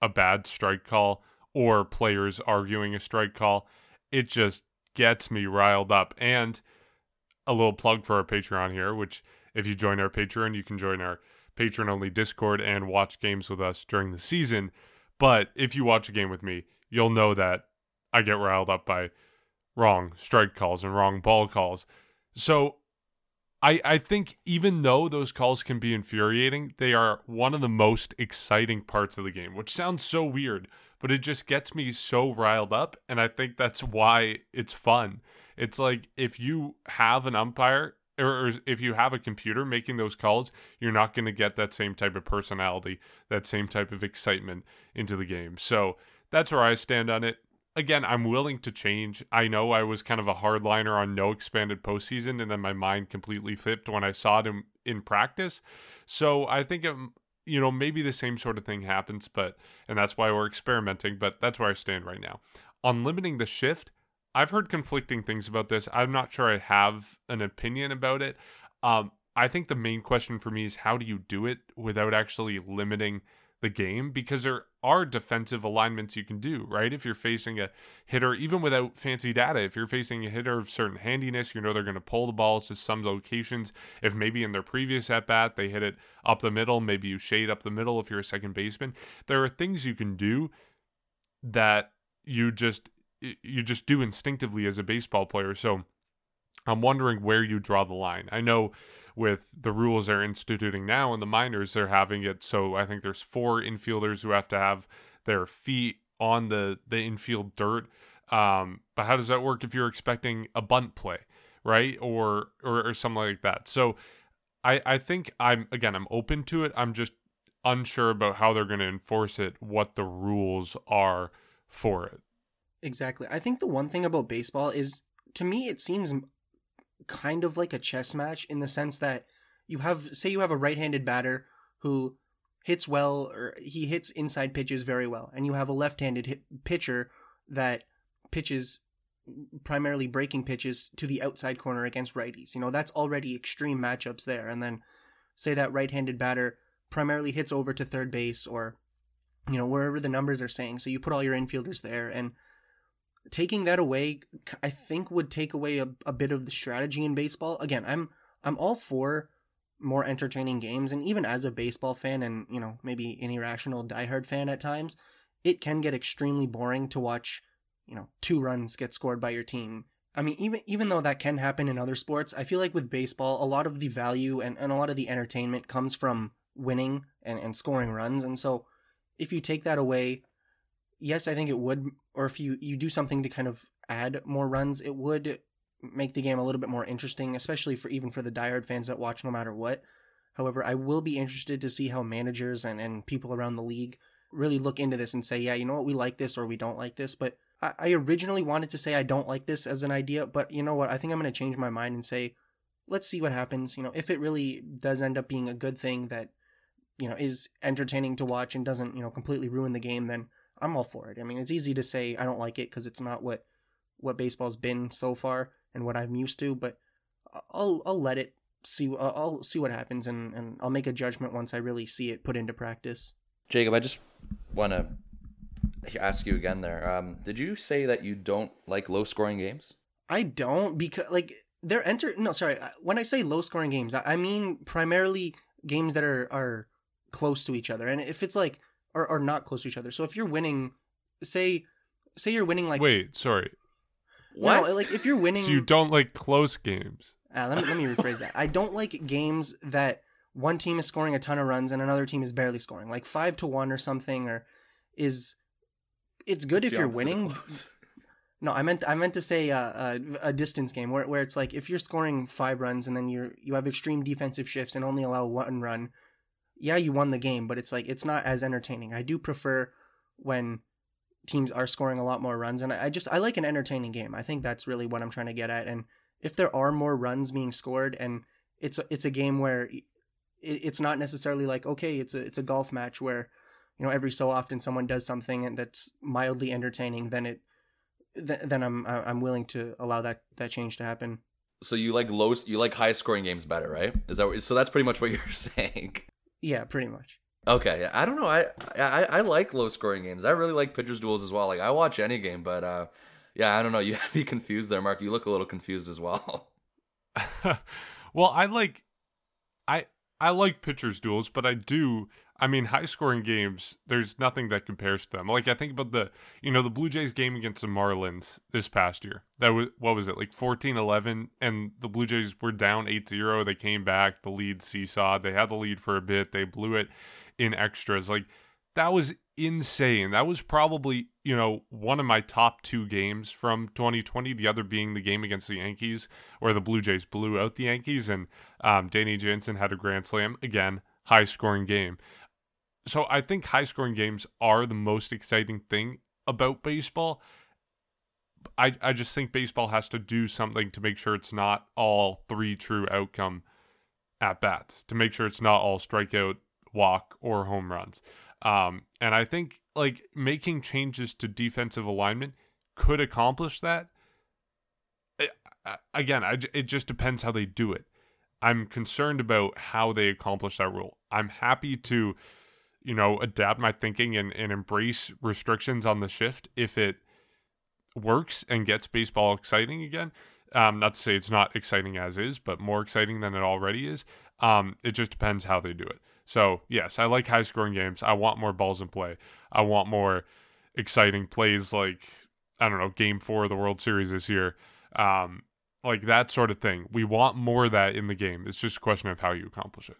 a bad strike call or players arguing a strike call. It just gets me riled up. And a little plug for our Patreon here, which if you join our Patreon, you can join our patron only Discord and watch games with us during the season. But if you watch a game with me, you'll know that I get riled up by wrong strike calls and wrong ball calls. So I, I think even though those calls can be infuriating, they are one of the most exciting parts of the game, which sounds so weird, but it just gets me so riled up. And I think that's why it's fun. It's like if you have an umpire or, if you have a computer making those calls, you're not going to get that same type of personality, that same type of excitement into the game. So that's where I stand on it again, I'm willing to change. I know I was kind of a hardliner on no expanded postseason, and then my mind completely flipped when I saw it in, in practice. So I think, it, um, you know, maybe the same sort of thing happens, but, and that's why we're experimenting, but that's where I stand right now. On limiting the shift, I've heard conflicting things about this. I'm not sure I have an opinion about it. Um, I think the main question for me is how do you do it without actually limiting the game because there are defensive alignments you can do, right? If you're facing a hitter, even without fancy data, if you're facing a hitter of certain handiness, you know they're going to pull the balls to some locations. If maybe in their previous at bat they hit it up the middle, maybe you shade up the middle if you're a second baseman. There are things you can do that you just you just do instinctively as a baseball player. So I'm wondering where you draw the line. I know with the rules they're instituting now and the minors, they're having it so I think there's four infielders who have to have their feet on the the infield dirt. Um, but how does that work if you're expecting a bunt play, right, or or, or something like that? So I I think I'm again I'm open to it. I'm just unsure about how they're going to enforce it, what the rules are for it. Exactly. I think the one thing about baseball is to me it seems kind of like a chess match in the sense that you have say you have a right-handed batter who hits well or he hits inside pitches very well and you have a left-handed pitcher that pitches primarily breaking pitches to the outside corner against righties. You know that's already extreme matchups there. And then say that right-handed batter primarily hits over to third base or you know wherever the numbers are saying. So you put all your infielders there and taking that away i think would take away a, a bit of the strategy in baseball. Again i'm i'm all for more entertaining games and even as a baseball fan and you know maybe an irrational diehard fan at times it can get extremely boring to watch you know two runs get scored by your team. I mean even even though that can happen in other sports i feel like with baseball a lot of the value and, and a lot of the entertainment comes from winning and, and scoring runs. And so if you take that away yes, I think it would, or if you you do something to kind of add more runs, it would make the game a little bit more interesting, especially for even for the diehard fans that watch no matter what. However, I will be interested to see how managers and, and people around the league really look into this and say, yeah, you know what, we like this or we don't like this. But I, I originally wanted to say I don't like this as an idea, but you know what? I think I'm going to change my mind and say, let's see what happens. You know, if it really does end up being a good thing that, you know, is entertaining to watch and doesn't, you know, completely ruin the game, then I'm all for it. I mean, it's easy to say I don't like it because it's not what what baseball's been so far and what I'm used to, but I'll I'll let it see I'll see what happens and and I'll make a judgment once I really see it put into practice. Jacob, I just want to ask you again there. Um, did you say that you don't like low scoring games? I don't because like they're enter no sorry when I say low scoring games I mean primarily games that are are close to each other and if it's like or, or not close to each other. So if you're winning say say you're winning like wait sorry. What no, like if you're winning so you don't like close games. Uh, let me let me rephrase that. I don't like games that one team is scoring a ton of runs and another team is barely scoring. Like five to one or something or is it's good it's if you're winning. no i meant i meant to say uh, a, uh, a distance game where, where it's like if you're scoring five runs and then you're you have extreme defensive shifts and only allow one run yeah you won the game but it's like it's not as entertaining. I do prefer when teams are scoring a lot more runs and I, I just i like an entertaining game. I think that's really what i'm trying to get at and if there are more runs being scored and it's a, it's a game where it's not necessarily like okay it's a it's a golf match where you know every so often someone does something and that's mildly entertaining then it th- then i'm i'm willing to allow that that change to happen. So you like low you like high scoring games better right? Is that so that's pretty much what you're saying yeah pretty much okay i don't know I, I i like low scoring games i really like pitchers duels as well like i watch any game but uh yeah i don't know you have me confused there mark you look a little confused as well well i like i I like pitchers duels, but I do. I mean, high scoring games. There's nothing that compares to them. Like I think about the, you know, the Blue Jays game against the Marlins this past year. That was what was it like 14-11 and the Blue Jays were down 8-0. They came back. The lead seesawed. They had the lead for a bit. They blew it in extras. Like that was insane. That was probably, you know, one of my top two games from 2020. The other being the game against the Yankees, where the Blue Jays blew out the Yankees and um, Danny Jansen had a grand slam. Again, high scoring game. So I think high scoring games are the most exciting thing about baseball. I, I just think baseball has to do something to make sure it's not all three true outcome at bats, to make sure it's not all strikeout, walk, or home runs. Um, and I think like making changes to defensive alignment could accomplish that. Again, I, it just depends how they do it. I'm concerned about how they accomplish that rule. I'm happy to, you know, adapt my thinking and, and embrace restrictions on the shift if it works and gets baseball exciting again. Um, not to say it's not exciting as is, but more exciting than it already is. Um, it just depends how they do it. So, yes, I like high scoring games. I want more balls in play. I want more exciting plays like, I don't know, game four of the World Series this year. Um, like that sort of thing. We want more of that in the game. It's just a question of how you accomplish it.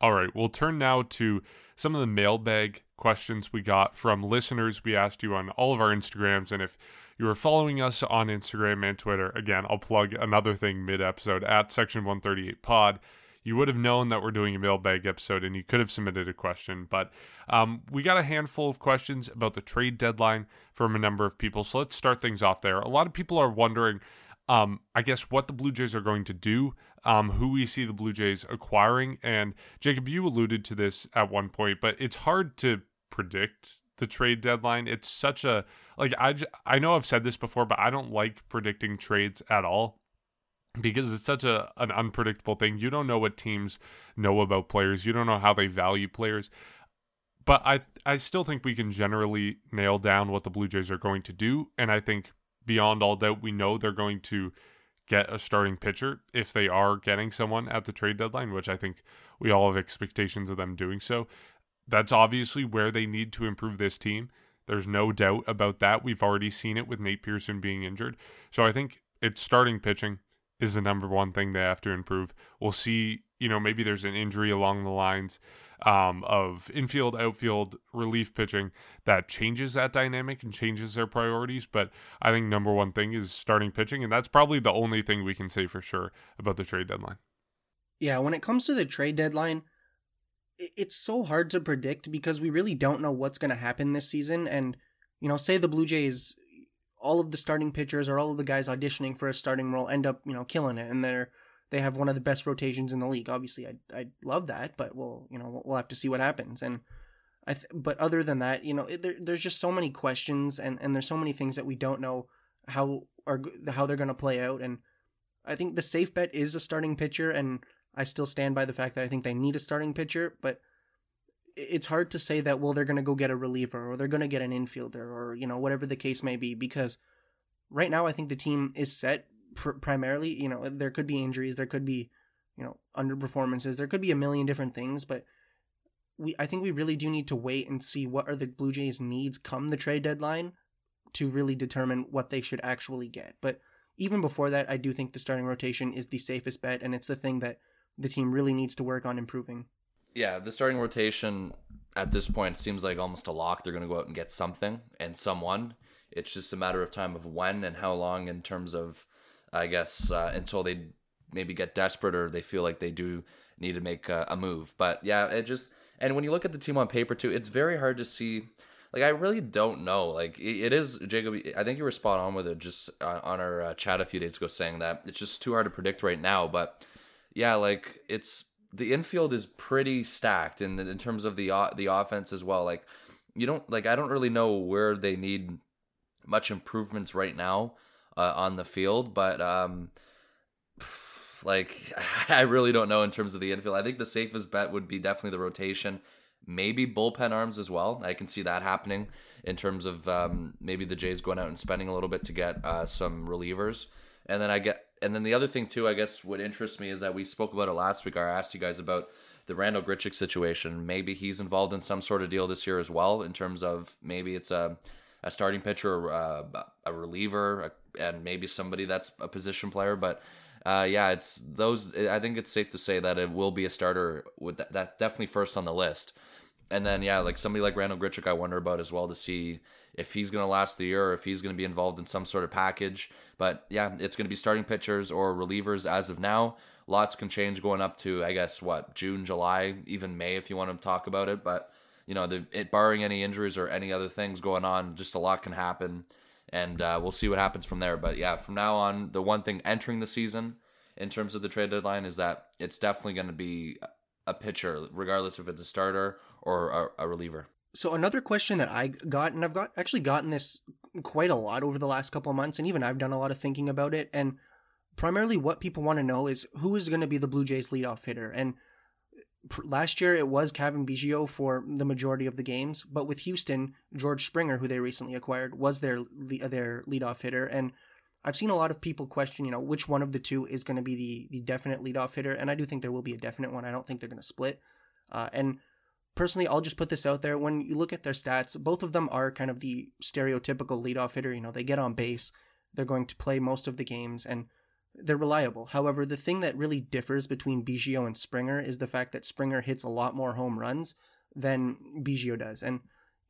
All right, we'll turn now to some of the mailbag questions we got from listeners. We asked you on all of our Instagrams, and if you are following us on Instagram and Twitter, again, I'll plug another thing mid episode at Section 138 Pod you would have known that we're doing a mailbag episode and you could have submitted a question. But um, we got a handful of questions about the trade deadline from a number of people. So let's start things off there. A lot of people are wondering, um, I guess, what the Blue Jays are going to do, um, who we see the Blue Jays acquiring. And Jacob, you alluded to this at one point, but it's hard to predict the trade deadline. It's such a like I I know I've said this before, but I don't like predicting trades at all because it's such a an unpredictable thing. You don't know what teams know about players. You don't know how they value players. But I I still think we can generally nail down what the Blue Jays are going to do and I think beyond all doubt we know they're going to get a starting pitcher if they are getting someone at the trade deadline, which I think we all have expectations of them doing so. That's obviously where they need to improve this team. There's no doubt about that. We've already seen it with Nate Pearson being injured. So I think it's starting pitching is the number one thing they have to improve. We'll see, you know, maybe there's an injury along the lines um, of infield, outfield, relief pitching that changes that dynamic and changes their priorities. But I think number one thing is starting pitching, and that's probably the only thing we can say for sure about the trade deadline. Yeah, when it comes to the trade deadline, it's so hard to predict because we really don't know what's going to happen this season. And, you know, say the Blue Jays, all of the starting pitchers or all of the guys auditioning for a starting role end up, you know, killing it and they're they have one of the best rotations in the league. Obviously, I I love that, but we'll you know we'll have to see what happens. And I th- but other than that, you know, it, there, there's just so many questions and and there's so many things that we don't know how are how they're going to play out. And I think the safe bet is a starting pitcher, and I still stand by the fact that I think they need a starting pitcher, but it's hard to say that well they're going to go get a reliever or they're going to get an infielder or you know whatever the case may be because right now I think the team is set pr- primarily. You know, there could be injuries, there could be, you know, underperformances, there could be a million different things, but we I think we really do need to wait and see what are the Blue Jays needs come the trade deadline to really determine what they should actually get. But even before that, I do think the starting rotation is the safest bet and it's the thing that the team really needs to work on improving. Yeah, the starting rotation at this point seems like almost a lock. They're going to go out and get something and someone. It's just a matter of time of when and how long in terms of I guess, uh, until they maybe get desperate or they feel like they do need to make a, a move. But yeah, it just and when you look at the team on paper too, it's very hard to see. Like I really don't know. Like it, it is, Jacob. I think you were spot on with it just uh, on our uh, chat a few days ago, saying that it's just too hard to predict right now. But yeah, like it's the infield is pretty stacked in in terms of the uh, the offense as well. Like you don't like I don't really know where they need much improvements right now uh, on the field, but um, like I really don't know in terms of the infield. I think the safest bet would be definitely the rotation, maybe bullpen arms as well. I can see that happening in terms of um, maybe the Jays going out and spending a little bit to get uh, some relievers, and then I get and then the other thing too, I guess, what interests me is that we spoke about it last week. I asked you guys about the Randall Grichuk situation. Maybe he's involved in some sort of deal this year as well, in terms of maybe it's a a starting pitcher, uh, a reliever, and maybe somebody that's a position player. But uh, yeah, it's those. I think it's safe to say that it will be a starter with that, that definitely first on the list. And then yeah, like somebody like Randall Grichuk, I wonder about as well to see if he's going to last the year or if he's going to be involved in some sort of package. But yeah, it's going to be starting pitchers or relievers as of now. Lots can change going up to I guess what June, July, even May if you want to talk about it. But you know, the, it barring any injuries or any other things going on, just a lot can happen and uh, we'll see what happens from there. But yeah, from now on, the one thing entering the season in terms of the trade deadline is that it's definitely going to be a pitcher, regardless if it's a starter or a, a, reliever. So another question that I got, and I've got actually gotten this quite a lot over the last couple of months, and even I've done a lot of thinking about it. And primarily, what people want to know is who is going to be the Blue Jays leadoff hitter, and last year it was Cavan Biggio for the majority of the games, but with Houston, George Springer, who they recently acquired, was their their leadoff hitter, and I've seen a lot of people question, you know, which one of the two is going to be the the definite leadoff hitter, and I do think there will be a definite one. I don't think they're going to split, uh, and personally, I'll just put this out there: when you look at their stats, both of them are kind of the stereotypical leadoff hitter. You know, they get on base, they're going to play most of the games, and they're reliable. However, the thing that really differs between Biggio and Springer is the fact that Springer hits a lot more home runs than Biggio does. And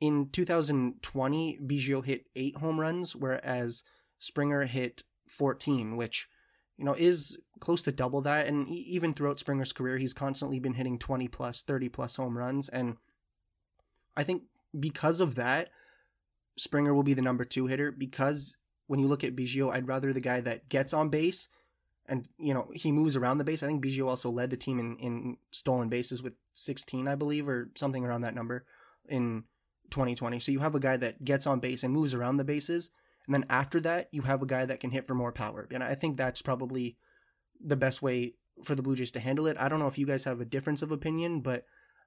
in 2020, Biggio hit eight home runs, whereas Springer hit 14, which you know is close to double that. And even throughout Springer's career, he's constantly been hitting 20 plus, 30 plus home runs. And I think because of that, Springer will be the number two hitter because when you look at Biggio, I'd rather the guy that gets on base and you know he moves around the base. I think Biggio also led the team in, in stolen bases with 16, I believe, or something around that number in 2020. So you have a guy that gets on base and moves around the bases, and then after that you have a guy that can hit for more power. And I think that's probably the best way for the Blue Jays to handle it. I don't know if you guys have a difference of opinion, but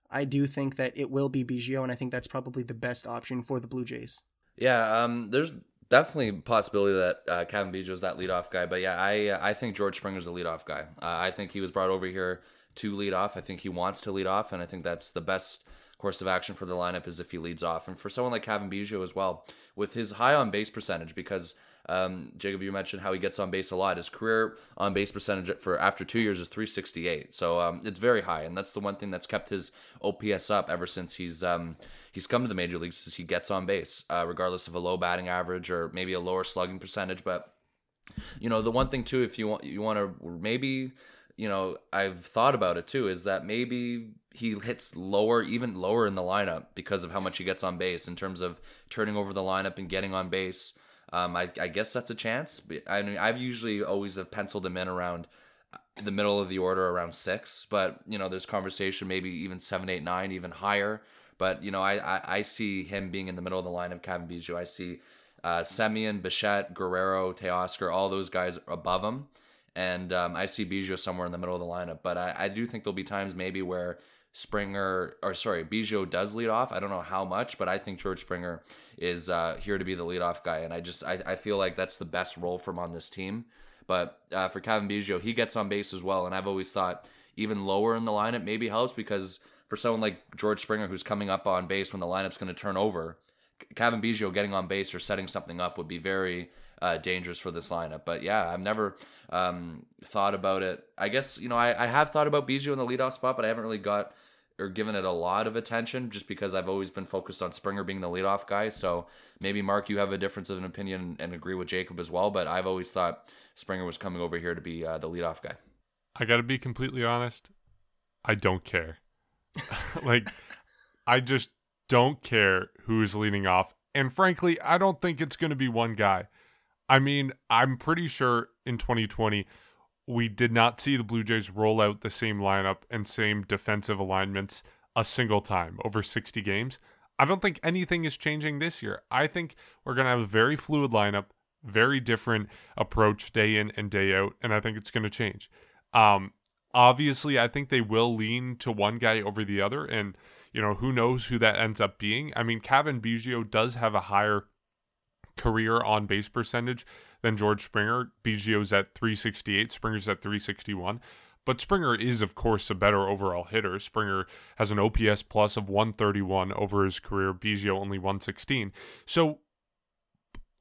I do think that it will be Biggio, and I think that's probably the best option for the Blue Jays. Yeah, um, there's definitely possibility that uh, Cavan Biggio is that leadoff guy. But yeah, I I think George Springer's a leadoff guy. Uh, I think he was brought over here to lead off. I think he wants to lead off, and I think that's the best course of action for the lineup is if he leads off. And for someone like Cavan Biggio as well, with his high on base percentage, because Um, Jacob, you mentioned how he gets on base a lot. His career on base percentage for after two years is 368, so um, it's very high, and that's the one thing that's kept his OPS up ever since he's um, he's come to the major leagues. Is he gets on base, uh, regardless of a low batting average or maybe a lower slugging percentage. But you know, the one thing too, if you want you want to maybe you know, I've thought about it too, is that maybe he hits lower, even lower in the lineup because of how much he gets on base in terms of turning over the lineup and getting on base. Um, I, I guess that's a chance. I mean, I've usually always have penciled him in around the middle of the order, around six. But you know, there's conversation maybe even seven, eight, nine, even higher. But you know, I I, I see him being in the middle of the lineup. Cavan Biggio. I see uh, Semien, Bichette, Guerrero, Teoscar, all those guys above him. And um, I see Biggio somewhere in the middle of the lineup. But I, I do think there'll be times maybe where Springer, or sorry, Biggio does lead off. I don't know how much, but I think George Springer is uh, here to be the leadoff guy. And I just, I, I feel like that's the best role for him on this team. But uh, for Cavan Biggio, he gets on base as well. And I've always thought even lower in the lineup maybe helps because for someone like George Springer who's coming up on base when the lineup's going to turn over, Cavan Biggio getting on base or setting something up would be very uh, dangerous for this lineup. But yeah, I've never um, thought about it. I guess you know I, I have thought about Biggio in the leadoff spot, but I haven't really got or given it a lot of attention just because I've always been focused on Springer being the leadoff guy. So maybe Mark, you have a difference of an opinion and agree with Jacob as well. But I've always thought Springer was coming over here to be uh, the leadoff guy. I got to be completely honest. I don't care. like, I just don't care who's leading off. And frankly, I don't think it's going to be one guy. I mean, I'm pretty sure in 2020, we did not see the Blue Jays roll out the same lineup and same defensive alignments a single time over 60 games. I don't think anything is changing this year. I think we're going to have a very fluid lineup, very different approach day in and day out, and I think it's going to change. Um, obviously, I think they will lean to one guy over the other, and you know who knows who that ends up being. I mean, Cavan Biggio does have a higher career on base percentage than George Springer. Biggio's at 368, Springer's at 361. But Springer is, of course, a better overall hitter. Springer has an OPS plus of 131 over his career. Biggio only 116. So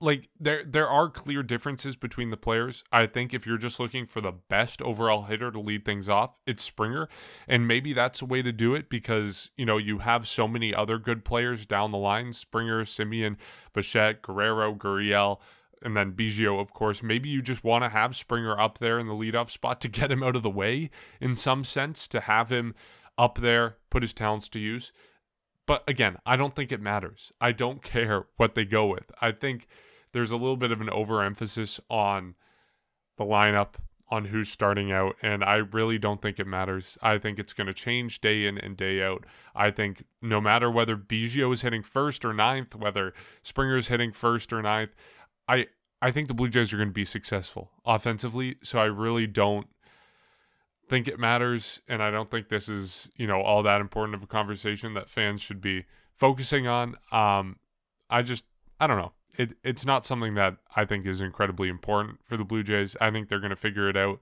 like there there are clear differences between the players. I think if you're just looking for the best overall hitter to lead things off, it's Springer, and maybe that's a way to do it because you know you have so many other good players down the line: Springer, Semien, Bichette, Guerrero, Gurriel, and then Biggio, of course. Maybe you just want to have Springer up there in the leadoff spot to get him out of the way in some sense, to have him up there, put his talents to use. But again, I don't think it matters. I don't care what they go with. I think there's a little bit of an overemphasis on the lineup, on who's starting out, and I really don't think it matters. I think it's going to change day in and day out. I think no matter whether Biggio is hitting first or ninth, whether Springer is hitting first or ninth, I I think the Blue Jays are going to be successful offensively. So I really don't think it matters, and I don't think this is you know all that important of a conversation that fans should be focusing on. Um, I just I don't know it it's not something that I think is incredibly important for the Blue Jays. I think they're going to figure it out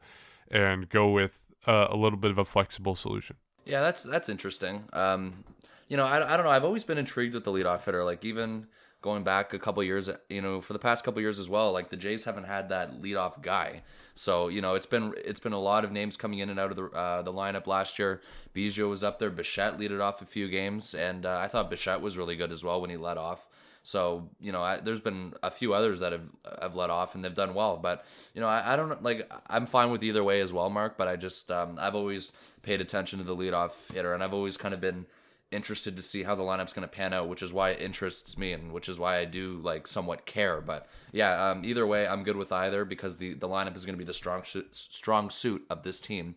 and go with a little bit of a flexible solution. Yeah, that's that's interesting. Um, you know, I, I don't know. I've always been intrigued with the leadoff hitter. Like even going back a couple years, you know, for the past couple years as well. Like the Jays haven't had that leadoff guy. So you know, it's been it's been a lot of names coming in and out of the uh, the lineup last year. Biggio was up there. Bichette leaded off a few games, and uh, I thought Bichette was really good as well when he led off. So you know, I, there's been a few others that have have let off and they've done well. But you know, I, I don't like. I'm fine with either way as well, Mark. But I just um, I've always paid attention to the leadoff hitter, and I've always kind of been interested to see how the lineup's going to pan out, which is why it interests me, and which is why I do like somewhat care. But yeah, um, either way, I'm good with either because the the lineup is going to be the strong strong suit of this team.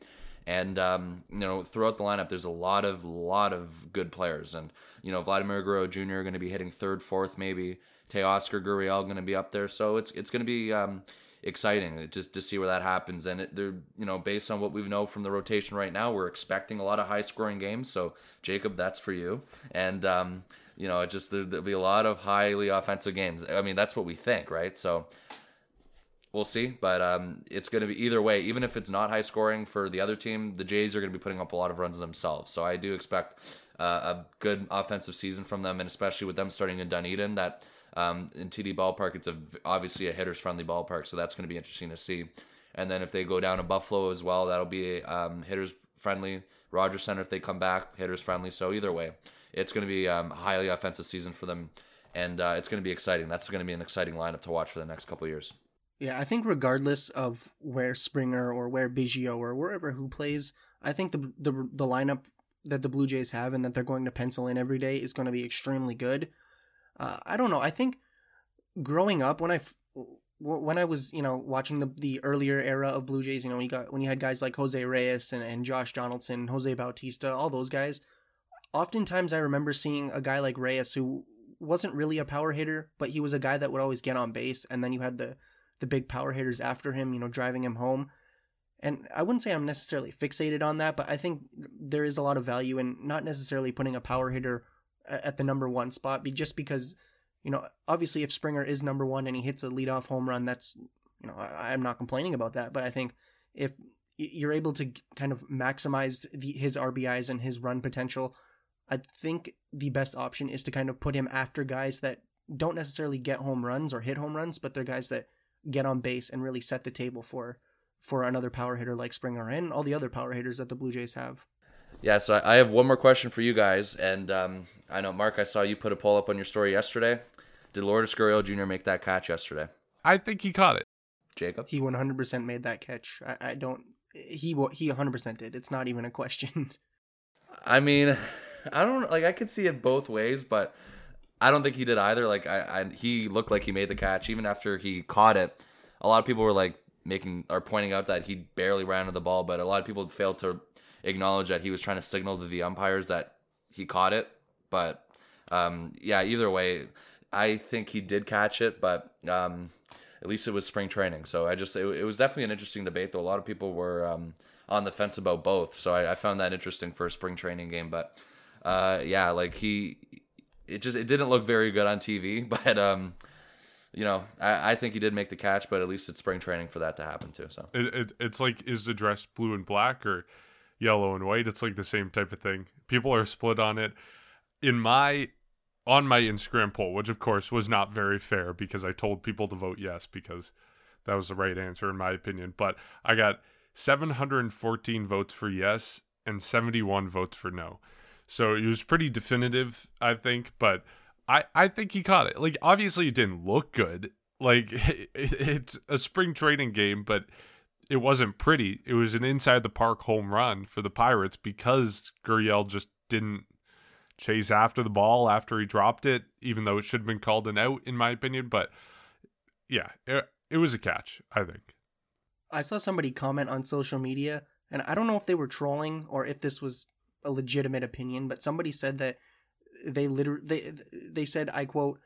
And um, you know, throughout the lineup, there's a lot of lot of good players, and you know, Vladimir Guerrero Jr. going to be hitting third, fourth, maybe. Teoscar Gurriel going to be up there, so it's it's going to be um, exciting just to see where that happens. And it, they're you know, based on what we know from the rotation right now, we're expecting a lot of high scoring games. So Jacob, that's for you. And um, you know, it just there, will be a lot of highly offensive games. I mean, that's what we think, right? So we'll see. But um, it's going to be either way. Even if it's not high scoring for the other team, the Jays are going to be putting up a lot of runs themselves. So I do expect uh, a good offensive season from them, and especially with them starting in Dunedin, that Um, in TD Ballpark, it's a obviously a hitters friendly ballpark, so that's going to be interesting to see. And then if they go down to Buffalo as well, that'll be um, hitters friendly. Rogers Centre if they come back, hitters friendly. So either way, it's going to be um, a highly offensive season for them, and uh, it's going to be exciting. That's going to be an exciting lineup to watch for the next couple years. Yeah, I think regardless of where Springer or where Biggio or wherever who plays, I think the the the lineup that the Blue Jays have and that they're going to pencil in every day is going to be extremely good. Uh, I don't know. I think growing up when I when I was you know watching the the earlier era of Blue Jays, you know when you got when you had guys like Jose Reyes and, and Josh Donaldson, Jose Bautista, all those guys. Oftentimes, I remember seeing a guy like Reyes who wasn't really a power hitter, but he was a guy that would always get on base, and then you had the the big power hitters after him, you know, driving him home. And I wouldn't say I'm necessarily fixated on that, but I think there is a lot of value in not necessarily putting a power hitter at the number one spot, just because, you know, obviously if Springer is number one and he hits a leadoff home run, that's, you know, I, am not complaining about that. But I think if you're able to kind of maximize the, his RBIs and his run potential, I think the best option is to kind of put him after guys that don't necessarily get home runs or hit home runs, but they're guys that get on base and really set the table for for another power hitter like Springer and all the other power hitters that the Blue Jays have. Yeah, so I have one more question for you guys, and um, I know Mark, I saw you put a poll up on your story yesterday. Did Lourdes Gurriel Jr. make that catch yesterday? I think he caught it. Jacob, he 100% made that catch. I, I don't. He he 100% did. It's not even a question. I mean, I don't like. I could see it both ways, but I don't think he did either. Like I, I he looked like he made the catch even after he caught it. A lot of people were like, making or pointing out that he barely ran to the ball, but a lot of people failed to acknowledge that he was trying to signal to the umpires that he caught it. But um, yeah, either way, I think he did catch it, but um, at least it was spring training. So I just it, it, was definitely an interesting debate. Though a lot of people were um, on the fence about both, so I, I, found that interesting for a spring training game. But uh, yeah, like he, it just it didn't look very good on TV, but um, you know, I, I think he did make the catch, but at least it's spring training for that to happen too. So it, it, it's like is the dress blue and black or yellow and white? It's like the same type of thing. People are split on it. In my on my Instagram poll, which of course was not very fair because I told people to vote yes because that was the right answer in my opinion. But I got 714 votes for yes and 71 votes for no. So it was pretty definitive, I think, but I I think he caught it. Like obviously it didn't look good. Like it, it's a spring training game, but it wasn't pretty. It was an inside the park home run for the Pirates because Gurriel just didn't chase after the ball after he dropped it, even though it should have been called an out in my opinion. But yeah, it, it was a catch, I think. I saw somebody comment on social media, and I don't know if they were trolling or if this was a legitimate opinion, but somebody said that they literally they they said I quote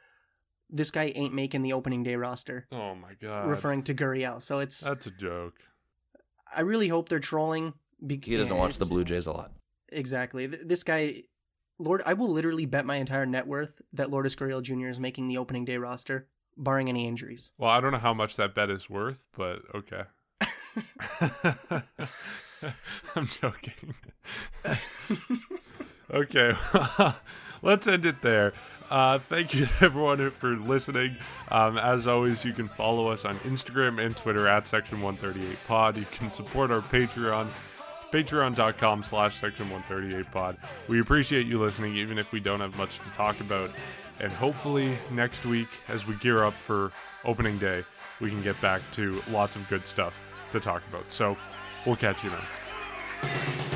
this guy ain't making the opening day roster. Oh my god. Referring to Gurriel. So it's That's a joke. I really hope they're trolling because he doesn't watch the Blue Jays a lot. Exactly. This guy Lord I will literally bet my entire net worth that Lourdes Gurriel Jr. is making the opening day roster barring any injuries. Well, I don't know how much that bet is worth, but okay. I'm joking. okay let's end it there. Uh, thank you everyone for listening. Um, as always, you can follow us on Instagram and Twitter at Section 138 Pod. You can support our Patreon, patreon.com slash Section 138 Pod. We appreciate you listening, even if we don't have much to talk about. And hopefully, next week, as we gear up for opening day, we can get back to lots of good stuff to talk about. So, We'll catch you then.